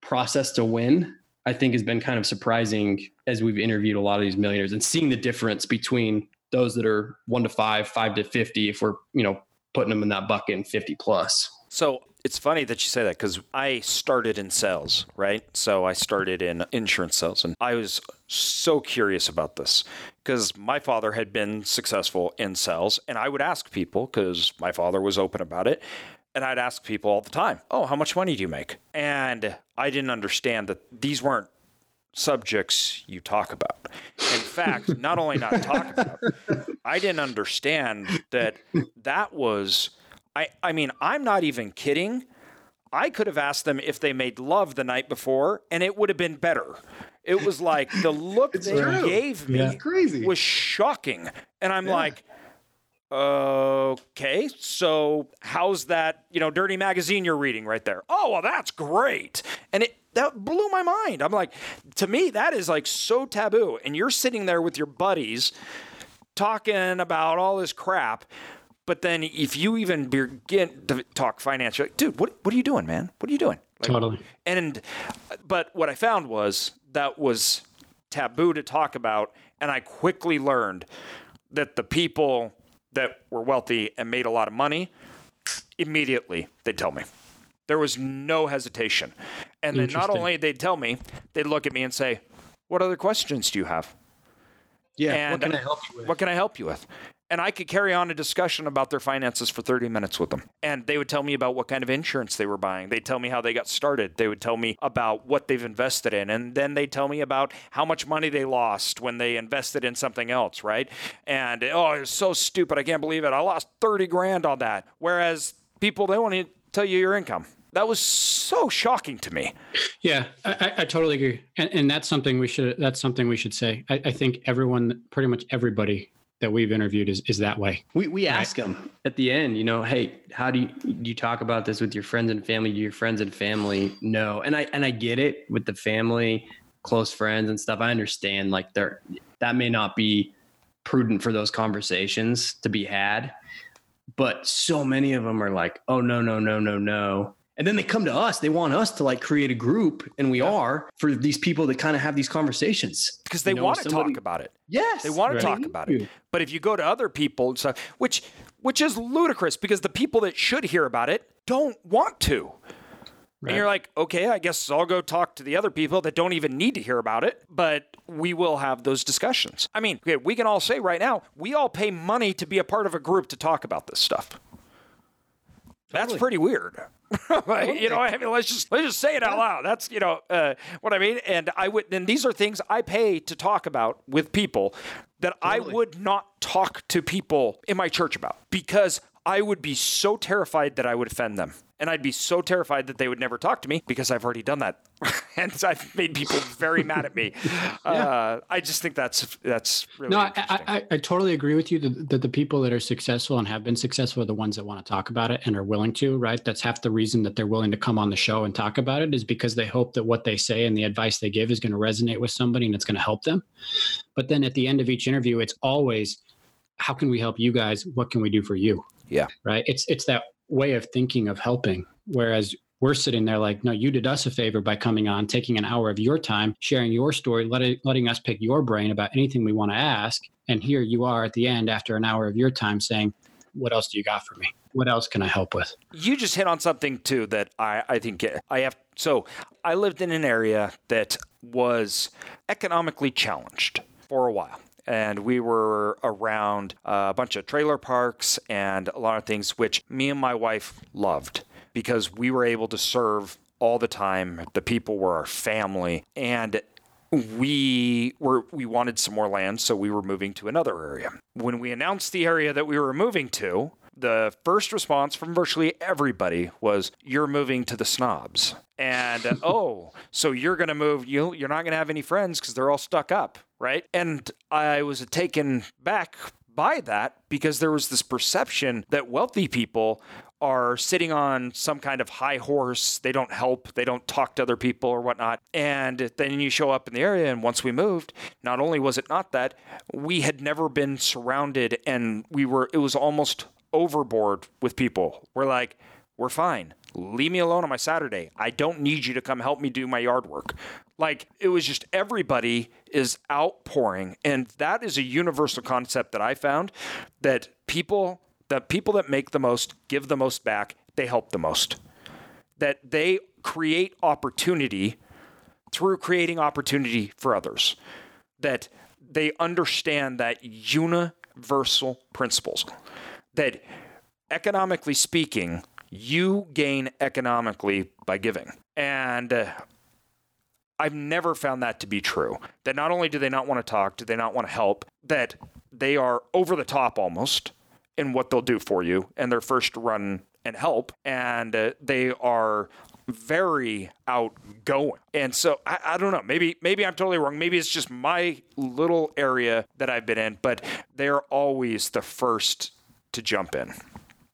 process to win, I think has been kind of surprising as we've interviewed a lot of these millionaires and seeing the difference between those that are one to five, five to fifty, if we're you know putting them in that bucket and fifty plus.
So it's funny that you say that because I started in sales, right? So I started in insurance sales, and I was so curious about this because my father had been successful in sales, and I would ask people because my father was open about it. And I'd ask people all the time, Oh, how much money do you make? And I didn't understand that these weren't subjects you talk about. In fact, not only not talk about, I didn't understand that that was I, I mean, I'm not even kidding. I could have asked them if they made love the night before, and it would have been better. It was like the look they true. gave me
yeah. crazy.
was shocking. And I'm yeah. like, okay, so how's that, you know, dirty magazine you're reading right there? Oh, well, that's great. And it that blew my mind. I'm like, to me, that is like so taboo. And you're sitting there with your buddies talking about all this crap but then if you even begin to talk finance, you're like, dude, what, what are you doing, man? What are you doing?
Like, totally.
And, but what I found was that was taboo to talk about. And I quickly learned that the people that were wealthy and made a lot of money, immediately they'd tell me. There was no hesitation. And then not only they'd tell me, they'd look at me and say, What other questions do you have?
Yeah, and what can I help you with?
What can I help you with? And I could carry on a discussion about their finances for 30 minutes with them. And they would tell me about what kind of insurance they were buying. They'd tell me how they got started. They would tell me about what they've invested in. And then they'd tell me about how much money they lost when they invested in something else, right? And oh, it's so stupid. I can't believe it. I lost 30 grand on that. Whereas people, they want to tell you your income. That was so shocking to me.
Yeah, I, I totally agree, and, and, that's something we should. That's something we should say. I, I think everyone, pretty much everybody, that we've interviewed is, is that way.
We, we ask them at the end, you know, Hey, how do you, do you talk about this with your friends and family? Do your friends and family know? And I, and I get it with the family, close friends and stuff. I understand like there, that may not be prudent for those conversations to be had, but so many of them are like, Oh no, no, no, no, no. And then they come to us. They want us to like create a group, and we yeah. are for these people that kind of have these conversations
because they you know, want to somebody, talk about it.
Yes,
they want right. to talk about it. But if you go to other people and stuff, which which is ludicrous because the people that should hear about it don't want to. Right. And you're like, okay, I guess I'll go talk to the other people that don't even need to hear about it, but we will have those discussions. I mean, okay, we can all say right now, we all pay money to be a part of a group to talk about this stuff. That's pretty weird. like, you know, I mean, let's just let's just say it out loud. That's you know uh, what I mean. And I would, and these are things I pay to talk about with people that I would not talk to people in my church about because I would be so terrified that I would offend them. And I'd be so terrified that they would never talk to me because I've already done that. and I've made people very mad at me. Uh, I just think that's that's really
No, I. I, I, I totally agree with you that, that the people that are successful and have been successful are the ones that want to talk about it and are willing to, right? That's half the reason that they're willing to come on the show and talk about it is because they hope that what they say and the advice they give is going to resonate with somebody and it's going to help them. But then at the end of each interview, it's always, how can we help you guys? What can we do for you?
Yeah.
Right. It's it's that way of thinking of helping. Whereas we're sitting there like, no, you did us a favor by coming on, taking an hour of your time, sharing your story, letting letting us pick your brain about anything we want to ask. And here you are at the end after an hour of your time saying, What else do you got for me? What else can I help with?
you just hit on something too that I, I think I have. So I lived in an area that was economically challenged for a while. And we were around a bunch of trailer parks and a lot of things, which me and my wife loved because we were able to serve all the time. The people were our family. And we were we wanted some more land so we were moving to another area when we announced the area that we were moving to the first response from virtually everybody was you're moving to the snobs and uh, oh so you're going to move you you're not going to have any friends cuz they're all stuck up right and i was taken back by that because there was this perception that wealthy people are sitting on some kind of high horse. They don't help, they don't talk to other people or whatnot. And then you show up in the area, and once we moved, not only was it not that, we had never been surrounded and we were, it was almost overboard with people. We're like, we're fine. Leave me alone on my Saturday. I don't need you to come help me do my yard work. Like it was just everybody is outpouring. And that is a universal concept that I found that people the people that make the most give the most back, they help the most. That they create opportunity through creating opportunity for others. That they understand that universal principles. That economically speaking, you gain economically by giving. And uh, I've never found that to be true. That not only do they not want to talk, do they not want to help, that they are over the top almost in what they'll do for you and their first run and help. And uh, they are very outgoing. And so I, I, don't know. Maybe maybe I'm totally wrong. Maybe it's just my little area that I've been in, but they're always the first to jump in.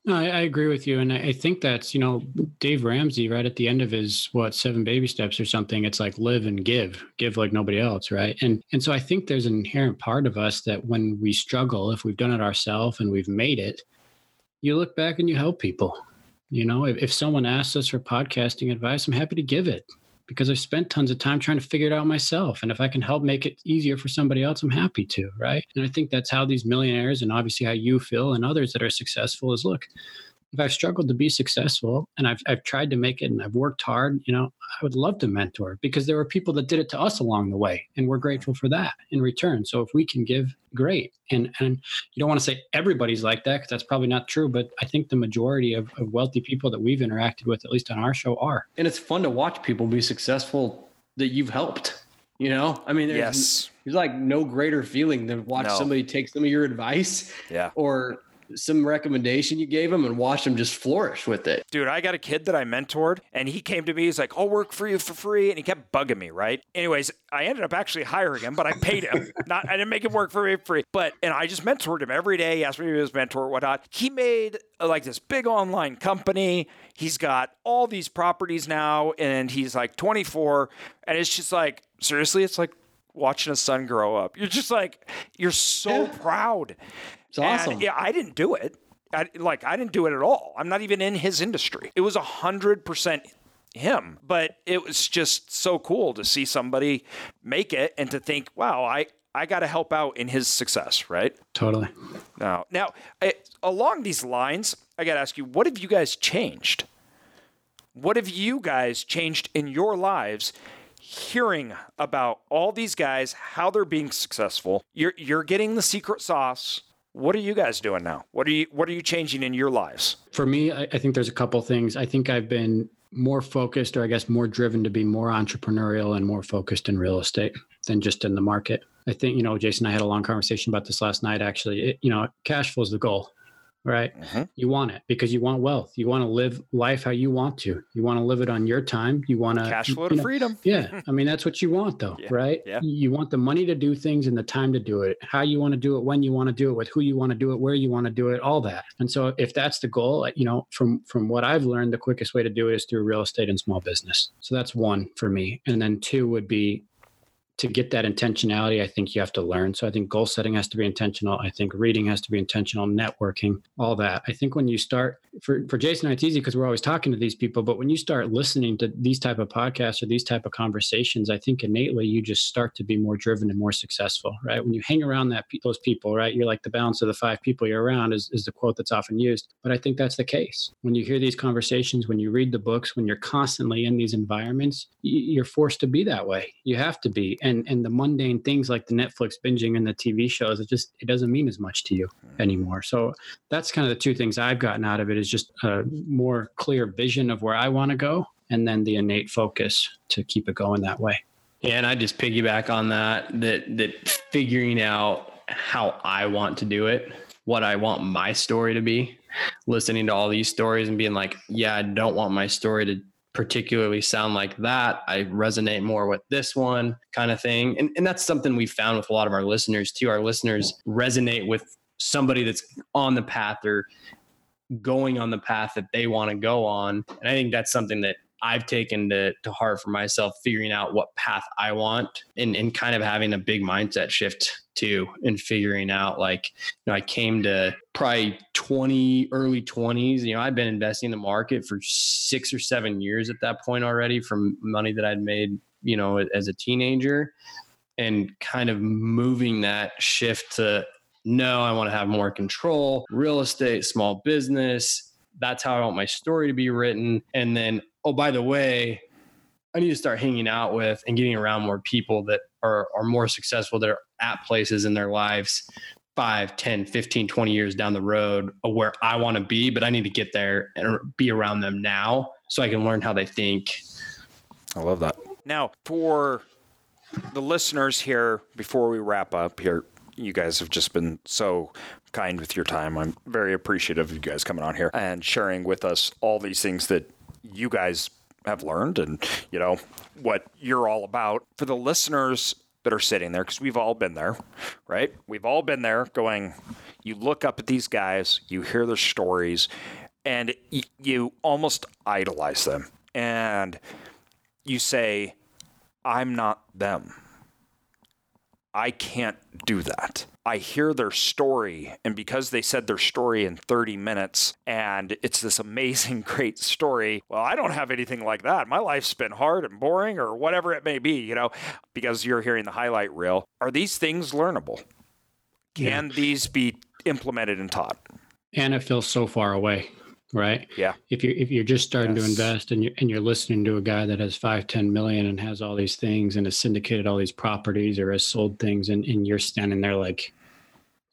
No, I, I, agree with you, and I, I think that's you know Dave Ramsey right at the end of his what seven baby steps or something. It's like live and give, give like nobody else, right? And and so I think there's an inherent part of us that when we struggle, if we've done it ourselves and we've made it, you look back and you help people. You know, if, if someone asks us for podcasting advice, I'm happy to give it because I've spent tons of time trying to figure it out myself. And if I can help make it easier for somebody else, I'm happy to, right? And I think that's how these millionaires and obviously how you feel and others that are successful is look, if I've struggled to be successful and I've, I've tried to make it and I've worked hard, you know, I would love to mentor because there were people that did it to us along the way and we're grateful for that in return. So if we can give, great. And and you don't want to say everybody's like that because that's probably not true, but I think the majority of, of wealthy people that we've interacted with, at least on our show, are.
And it's fun to watch people be successful that you've helped. You know, I mean, there's,
yes.
there's like no greater feeling than watch
No.
somebody take some of your advice
Yeah.
or some recommendation you gave him and watch him just flourish with it.
Dude, I got a kid that I mentored, and he came to me. He's like, "I'll work for you for free," and he kept bugging me. Right. Anyways, I ended up actually hiring him, but I paid him. Not, I didn't make him work for me for free. But and I just mentored him every day. He asked me to be his mentor, whatnot. He made uh, like this big online company. He's got all these properties now, and he's like 24, and it's just like seriously, it's like watching a son grow up. You're just like, you're so proud.
It's awesome.
And, yeah, I didn't do it. I, like I didn't do it at all. I'm not even in his industry. It was a hundred percent him, but it was just so cool to see somebody make it and to think, wow, I I got to help out in his success, right?
Totally.
Now, now I, along these lines, I got to ask you, what have you guys changed? What have you guys changed in your lives? Hearing about all these guys, how they're being successful, you're you're getting the secret sauce What are you guys doing now? What are you What are you changing in your lives?
For me, I, I think there's a couple things. I think I've been more focused, or I guess more driven to be more entrepreneurial and more focused in real estate than just in the market. I think you know, Jace and I had a long conversation about this last night. Actually, it, you know, cash flow is the goal right? Mm-hmm. You want it because you want wealth. You want to live life how you want to. You want to live it on your time. You want to
cash flow to
know,
freedom.
yeah. I mean, that's what you want though, yeah. right? Yeah. You want the money to do things and the time to do it, how you want to do it, when you want to do it, with who you want to do it, where you want to do it, all that. And so if that's the goal, you know, from from what I've learned, the quickest way to do it is through real estate and small business. So that's one for me. And then two would be to get that intentionality, I think you have to learn. So I think goal setting has to be intentional. I think reading has to be intentional, networking, all that. I think when you start for, for Jason, it's easy because we're always talking to these people, but when you start listening to these type of podcasts or these type of conversations, I think innately you just start to be more driven and more successful, right? When you hang around that those people, right? You're like the balance of the five people you're around is, is the quote that's often used. But I think that's the case. When you hear these conversations, when you read the books, when you're constantly in these environments, you're forced to be that way. You have to be and and the mundane things like the Netflix binging and the TV shows, it just it doesn't mean as much to you mm. anymore. So that's kind of the two things I've gotten out of it is just a more clear vision of where I want to go, and then the innate focus to keep it going that way.
Yeah, and I just piggyback on that that that figuring out how I want to do it, what I want my story to be, listening to all these stories and being like, yeah, I don't want my story to particularly sound like that. I resonate more with this one kind of thing. And, and that's something we found with a lot of our listeners too. Our listeners resonate with somebody that's on the path or going on the path that they want to go on. And I think that's something that I've taken to, to heart for myself, figuring out what path I want and, and kind of having a big mindset shift too and figuring out like, you know, I came to probably 20, early 20s. You know, I've been investing in the market for six or seven years at that point already from money that I'd made, you know, as a teenager and kind of moving that shift to no, I want to have more control, real estate, small business. That's how I want my story to be written. And then oh, by the way, I need to start hanging out with and getting around more people that are, are more successful, that are at places in their lives 5, 10, 15, 20 years down the road of where I want to be, but I need to get there and be around them now so I can learn how they think.
I love that. Now, for the listeners here, before we wrap up here, you guys have just been so kind with your time. I'm very appreciative of you guys coming on here and sharing with us all these things that you guys have learned and, you know, what you're all about. For the listeners that are sitting there, because we've all been there, right? We've all been there going, you look up at these guys, you hear their stories, and you almost idolize them. And you say, I'm not them. I can't do that. I hear their story, and because they said their story in 30 minutes and it's this amazing, great story, well, I don't have anything like that. My life's been hard and boring, or whatever it may be, you know, because you're hearing the highlight reel. Are these things learnable? Can yeah. these be implemented and taught?
And it feels so far away right?
Yeah.
If you're if you're just starting yes. to invest and you're and you're listening to a guy that has five, 10 million and has all these things and has syndicated all these properties or has sold things and, and you're standing there like,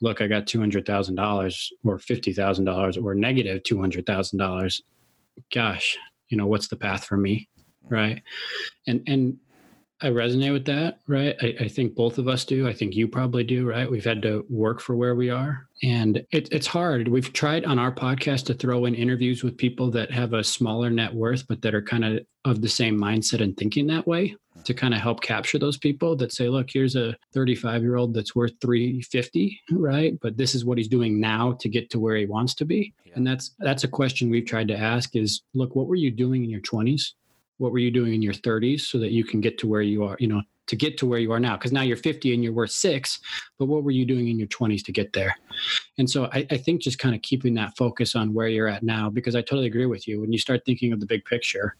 look, I got two hundred thousand dollars or fifty thousand dollars or negative negative two hundred thousand dollars. Gosh, you know, what's the path for me? Right. And and I resonate with that, right? I, I, think both of us do. I think you probably do, right? We've had to work for where we are. And it, it's hard. We've tried on our podcast to throw in interviews with people that have a smaller net worth, but that are kind of of the same mindset and thinking that way to kind of help capture those people that say, look, here's a 35 year old that's worth 350, right? But this is what he's doing now to get to where he wants to be. Yeah. And that's that's a question we've tried to ask is look, what were you doing in your 20s? What were you doing in your 30s so that you can get to where you are you know to get to where you are now? Because now you're 50 and you're worth six but what were you doing in your 20s to get there? And so I, I, think just kind of keeping that focus on where you're at now because i totally agree with you. When you start thinking of the big picture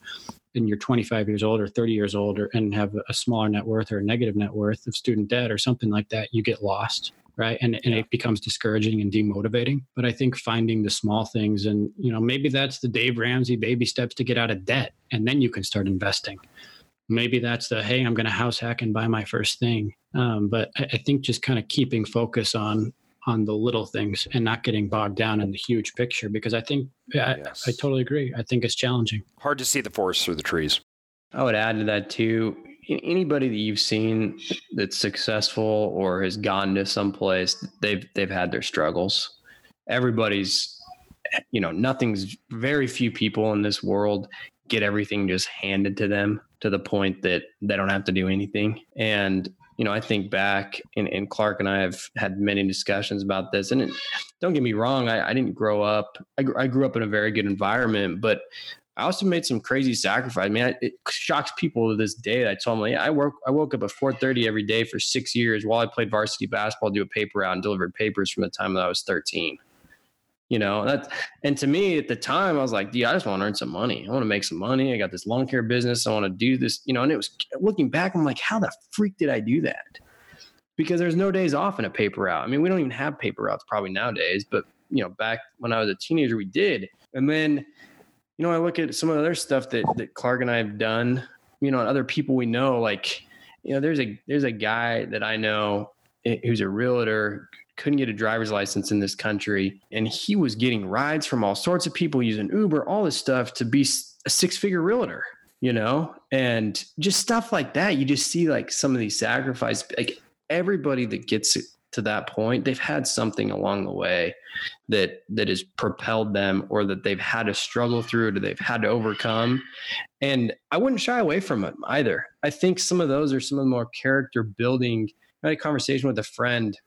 and you're 25 years old or 30 years old or, and have a smaller net worth or a negative net worth of student debt or something like that you get lost right and, and it becomes discouraging and demotivating but i think finding the small things and you know maybe that's the dave ramsey baby steps to get out of debt and then you can start investing maybe that's the hey i'm going to house hack and buy my first thing um, but I, I think just kind of keeping focus on on the little things and not getting bogged down in the huge picture because I think I,
Yes.
I totally agree. I think it's challenging.
Hard to see the forest through the trees.
I would add to that too. Anybody that you've seen that's successful or has gone to someplace, they've they've had their struggles. Everybody's, you know, nothing's. Very few people in this world get everything just handed to them to the point that they don't have to do anything. And you know, I think back, and, and Clark and I have had many discussions about this. And it, don't get me wrong, I, I didn't grow up. I, I grew up in a very good environment, but I also made some crazy sacrifice. I mean, I, it shocks people to this day. I told them, yeah, I work, I woke up at 4:30 every day for six years while I played varsity basketball, do a paper route, and delivered papers from the time that I was 13. You know, that's and to me at the time, I was like, dude, I just want to earn some money. I want to make some money. I got this lawn care business. I want to do this, you know. And it was looking back, I'm like, how the freak did I do that? Because there's no days off in a paper route. I mean, we don't even have paper routes probably nowadays, but you know, back when I was a teenager, we did. And then you know, I look at some of the other stuff that that Clark and I have done, you know, and other people we know, like, you know, there's a there's a guy that I know eh, who's a realtor, couldn't get a driver's license in this country, and he was getting rides from all sorts of people using Uber, all this stuff to be a six figure realtor, you know, and just stuff like that. You just see like some of these sacrifices, like everybody that gets to that point, they've had something along the way that that has propelled them or that they've had to struggle through or they've had to overcome. And i wouldn't shy away from it either. I think some of those are some of the more character building. I had a conversation with a friend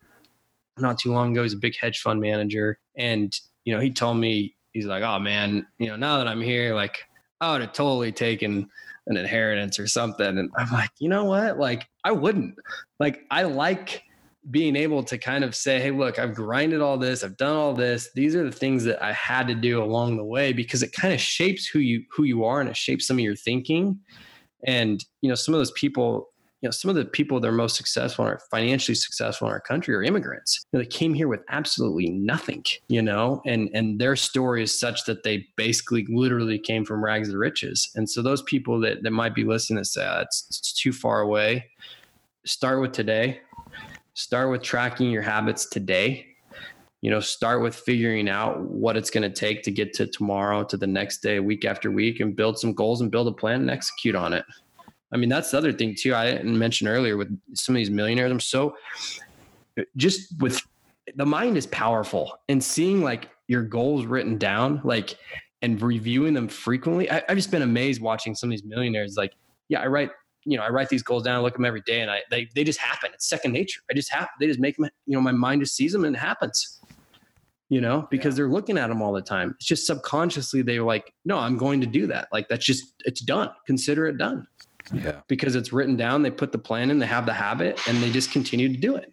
not too long ago. He's a big hedge fund manager. And you know he told me he's like oh man you know now that i'm here like i would have totally taken an inheritance or something. And i'm like you know what? Like i wouldn't. Like i like being able to kind of say, hey, look, I've grinded all this, I've done all this. These are the things that I had to do along the way because it kind of shapes who you who you are and it shapes some of your thinking. And you know, some of those people, you know, some of the people that are most successful and are financially successful in our country are immigrants. You know, they came here with absolutely nothing, you know, and and their story is such that they basically literally came from rags to riches. And so those people that that might be listening that say, ah, it's, it's too far away, start with today start with tracking your habits today. You know start with figuring out what it's going to take to get to tomorrow to the next day week after week and build some goals and build a plan and execute on it. I mean that's the other thing too i didn't mention earlier with some of these millionaires i'm so just with the mind is powerful and seeing like your goals written down like and reviewing them frequently I, i've just been amazed watching some of these millionaires like yeah i write you know, I write these goals down, I look at them every day, and I they they just happen. It's second nature. I just have They just make them. You know, my mind just sees them and it happens. You know, because they're looking at them all the time. It's just subconsciously they're like, no, I'm going to do that. Like that's just it's done. Consider it done
Yeah.
because it's written down. They put the plan in. They have the habit, and they just continue to do it.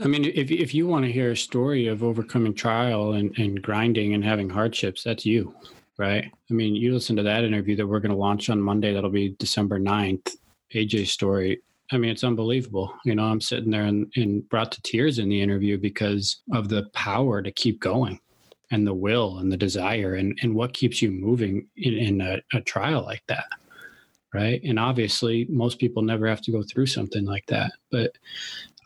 I mean, if if you want to hear a story of overcoming trial and, and grinding and having hardships, that's you, right? I mean, you listen to that interview that we're going to launch on Monday. That'll be December 9th. AJ's story. I mean, it's unbelievable. You know, I'm sitting there and, and brought to tears in the interview because of the power to keep going and the will and the desire and, and what keeps you moving in, in a, a trial like that. Right. And obviously, most people never have to go through something like that. But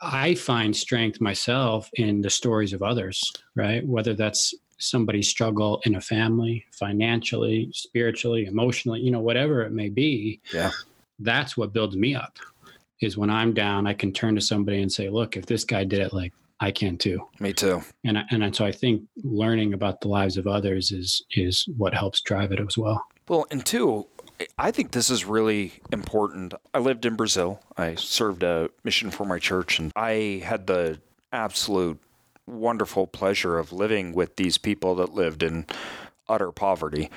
I find strength myself in the stories of others, right? Whether that's somebody's struggle in a family, financially, spiritually, emotionally, you know, whatever it may be.
Yeah.
That's what builds me up. Is when I'm down, I can turn to somebody and say, "Look, if this guy did it, like I can too."
Me too.
And I, and so I think learning about the lives of others is is what helps drive it as well.
Well, and two, I think this is really important. I lived in Brazil. I served a mission for my church, and I had the absolute wonderful pleasure of living with these people that lived in utter poverty.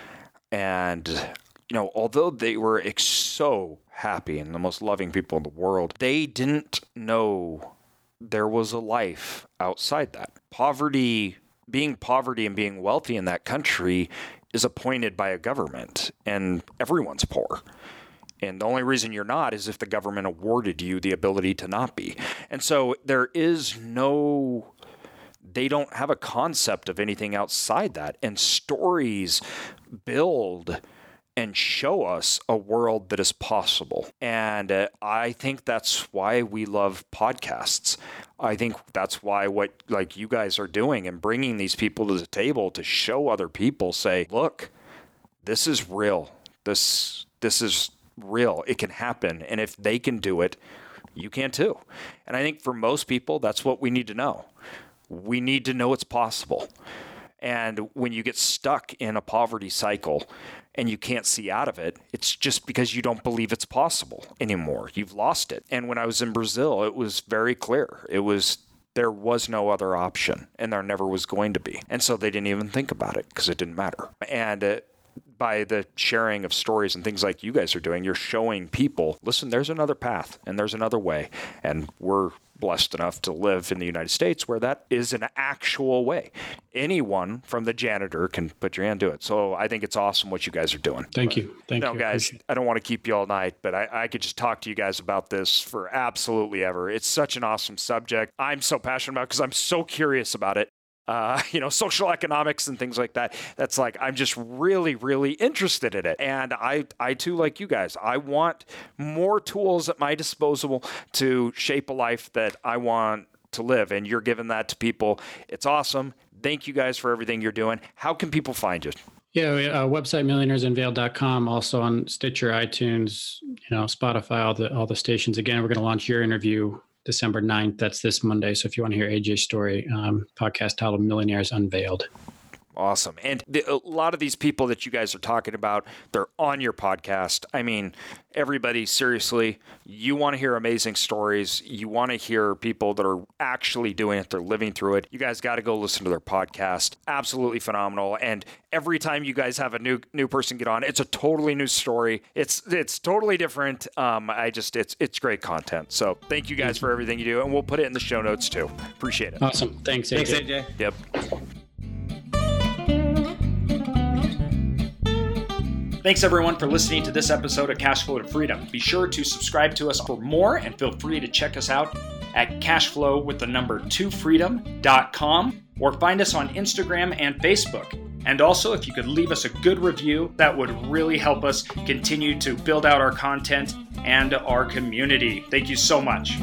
And, you know, although they were ex- so happy and the most loving people in the world, they didn't know there was a life outside that. Poverty, being poverty and being wealthy in that country is appointed by a government, and everyone's poor. And the only reason you're not is if the government awarded you the ability to not be. And so there is no, they don't have a concept of anything outside that. And stories build and show us a world that is possible. And uh, I think that's why we love podcasts. I think that's why what like you guys are doing and bringing these people to the table to show other people say, look, this is real. This this is real. It can happen. And if they can do it, you can too. And I think for most people, that's what we need to know. We need to know it's possible. And when you get stuck in a poverty cycle and you can't see out of it, it's just because you don't believe it's possible anymore. You've lost it. And when I was in Brazil, it was very clear. It was there was no other option and there never was going to be. And so they didn't even think about it because it didn't matter. And by the sharing of stories and things like you guys are doing, you're showing people, listen, there's another path and there's another way. And we're blessed enough to live in the United States where that is an actual way. Anyone from the janitor can put your hand to it. So I think it's awesome what you guys are doing.
Thank you. Thank
no,
you.
guys, I don't want to keep you all night, but I, I could just talk to you guys about this for absolutely ever. It's such an awesome subject. I'm so passionate about because I'm so curious about it uh, you know, social economics and things like that. That's like I'm just really, really interested in it, and I, I too, like you guys, I want more tools at my disposal to shape a life that I want to live, and you're giving that to people. It's awesome. Thank you guys for everything you're doing. How can people find you?
Yeah, uh, website millionairesunveiled.com, also on Stitcher, iTunes, you know, Spotify, all the all the stations. Again, we're going to launch your interview December 9th. That's this Monday. So if you want to hear AJ's story, um, podcast titled Millionaires Unveiled.
Awesome. And the, a lot of these people that you guys are talking about, they're on your podcast. I mean, everybody, seriously, you want to hear amazing stories. You want to hear people that are actually doing it, they're living through it. You guys got to go listen to their podcast. Absolutely phenomenal. And every time you guys have a new new person get on, it's a totally new story. It's it's totally different. Um, I just it's it's great content. So thank you guys for everything you do, and we'll put it in the show notes too. Appreciate it.
Awesome. Thanks, AJ.
Thanks, AJ.
Yep.
Thanks everyone for listening to this episode of Cashflow to Freedom. Be sure to subscribe to us for more and feel free to check us out at cashflow with the number 2freedom.com or find us on Instagram and Facebook. And also, if you could leave us a good review, that would really help us continue to build out our content and our community. Thank you so much.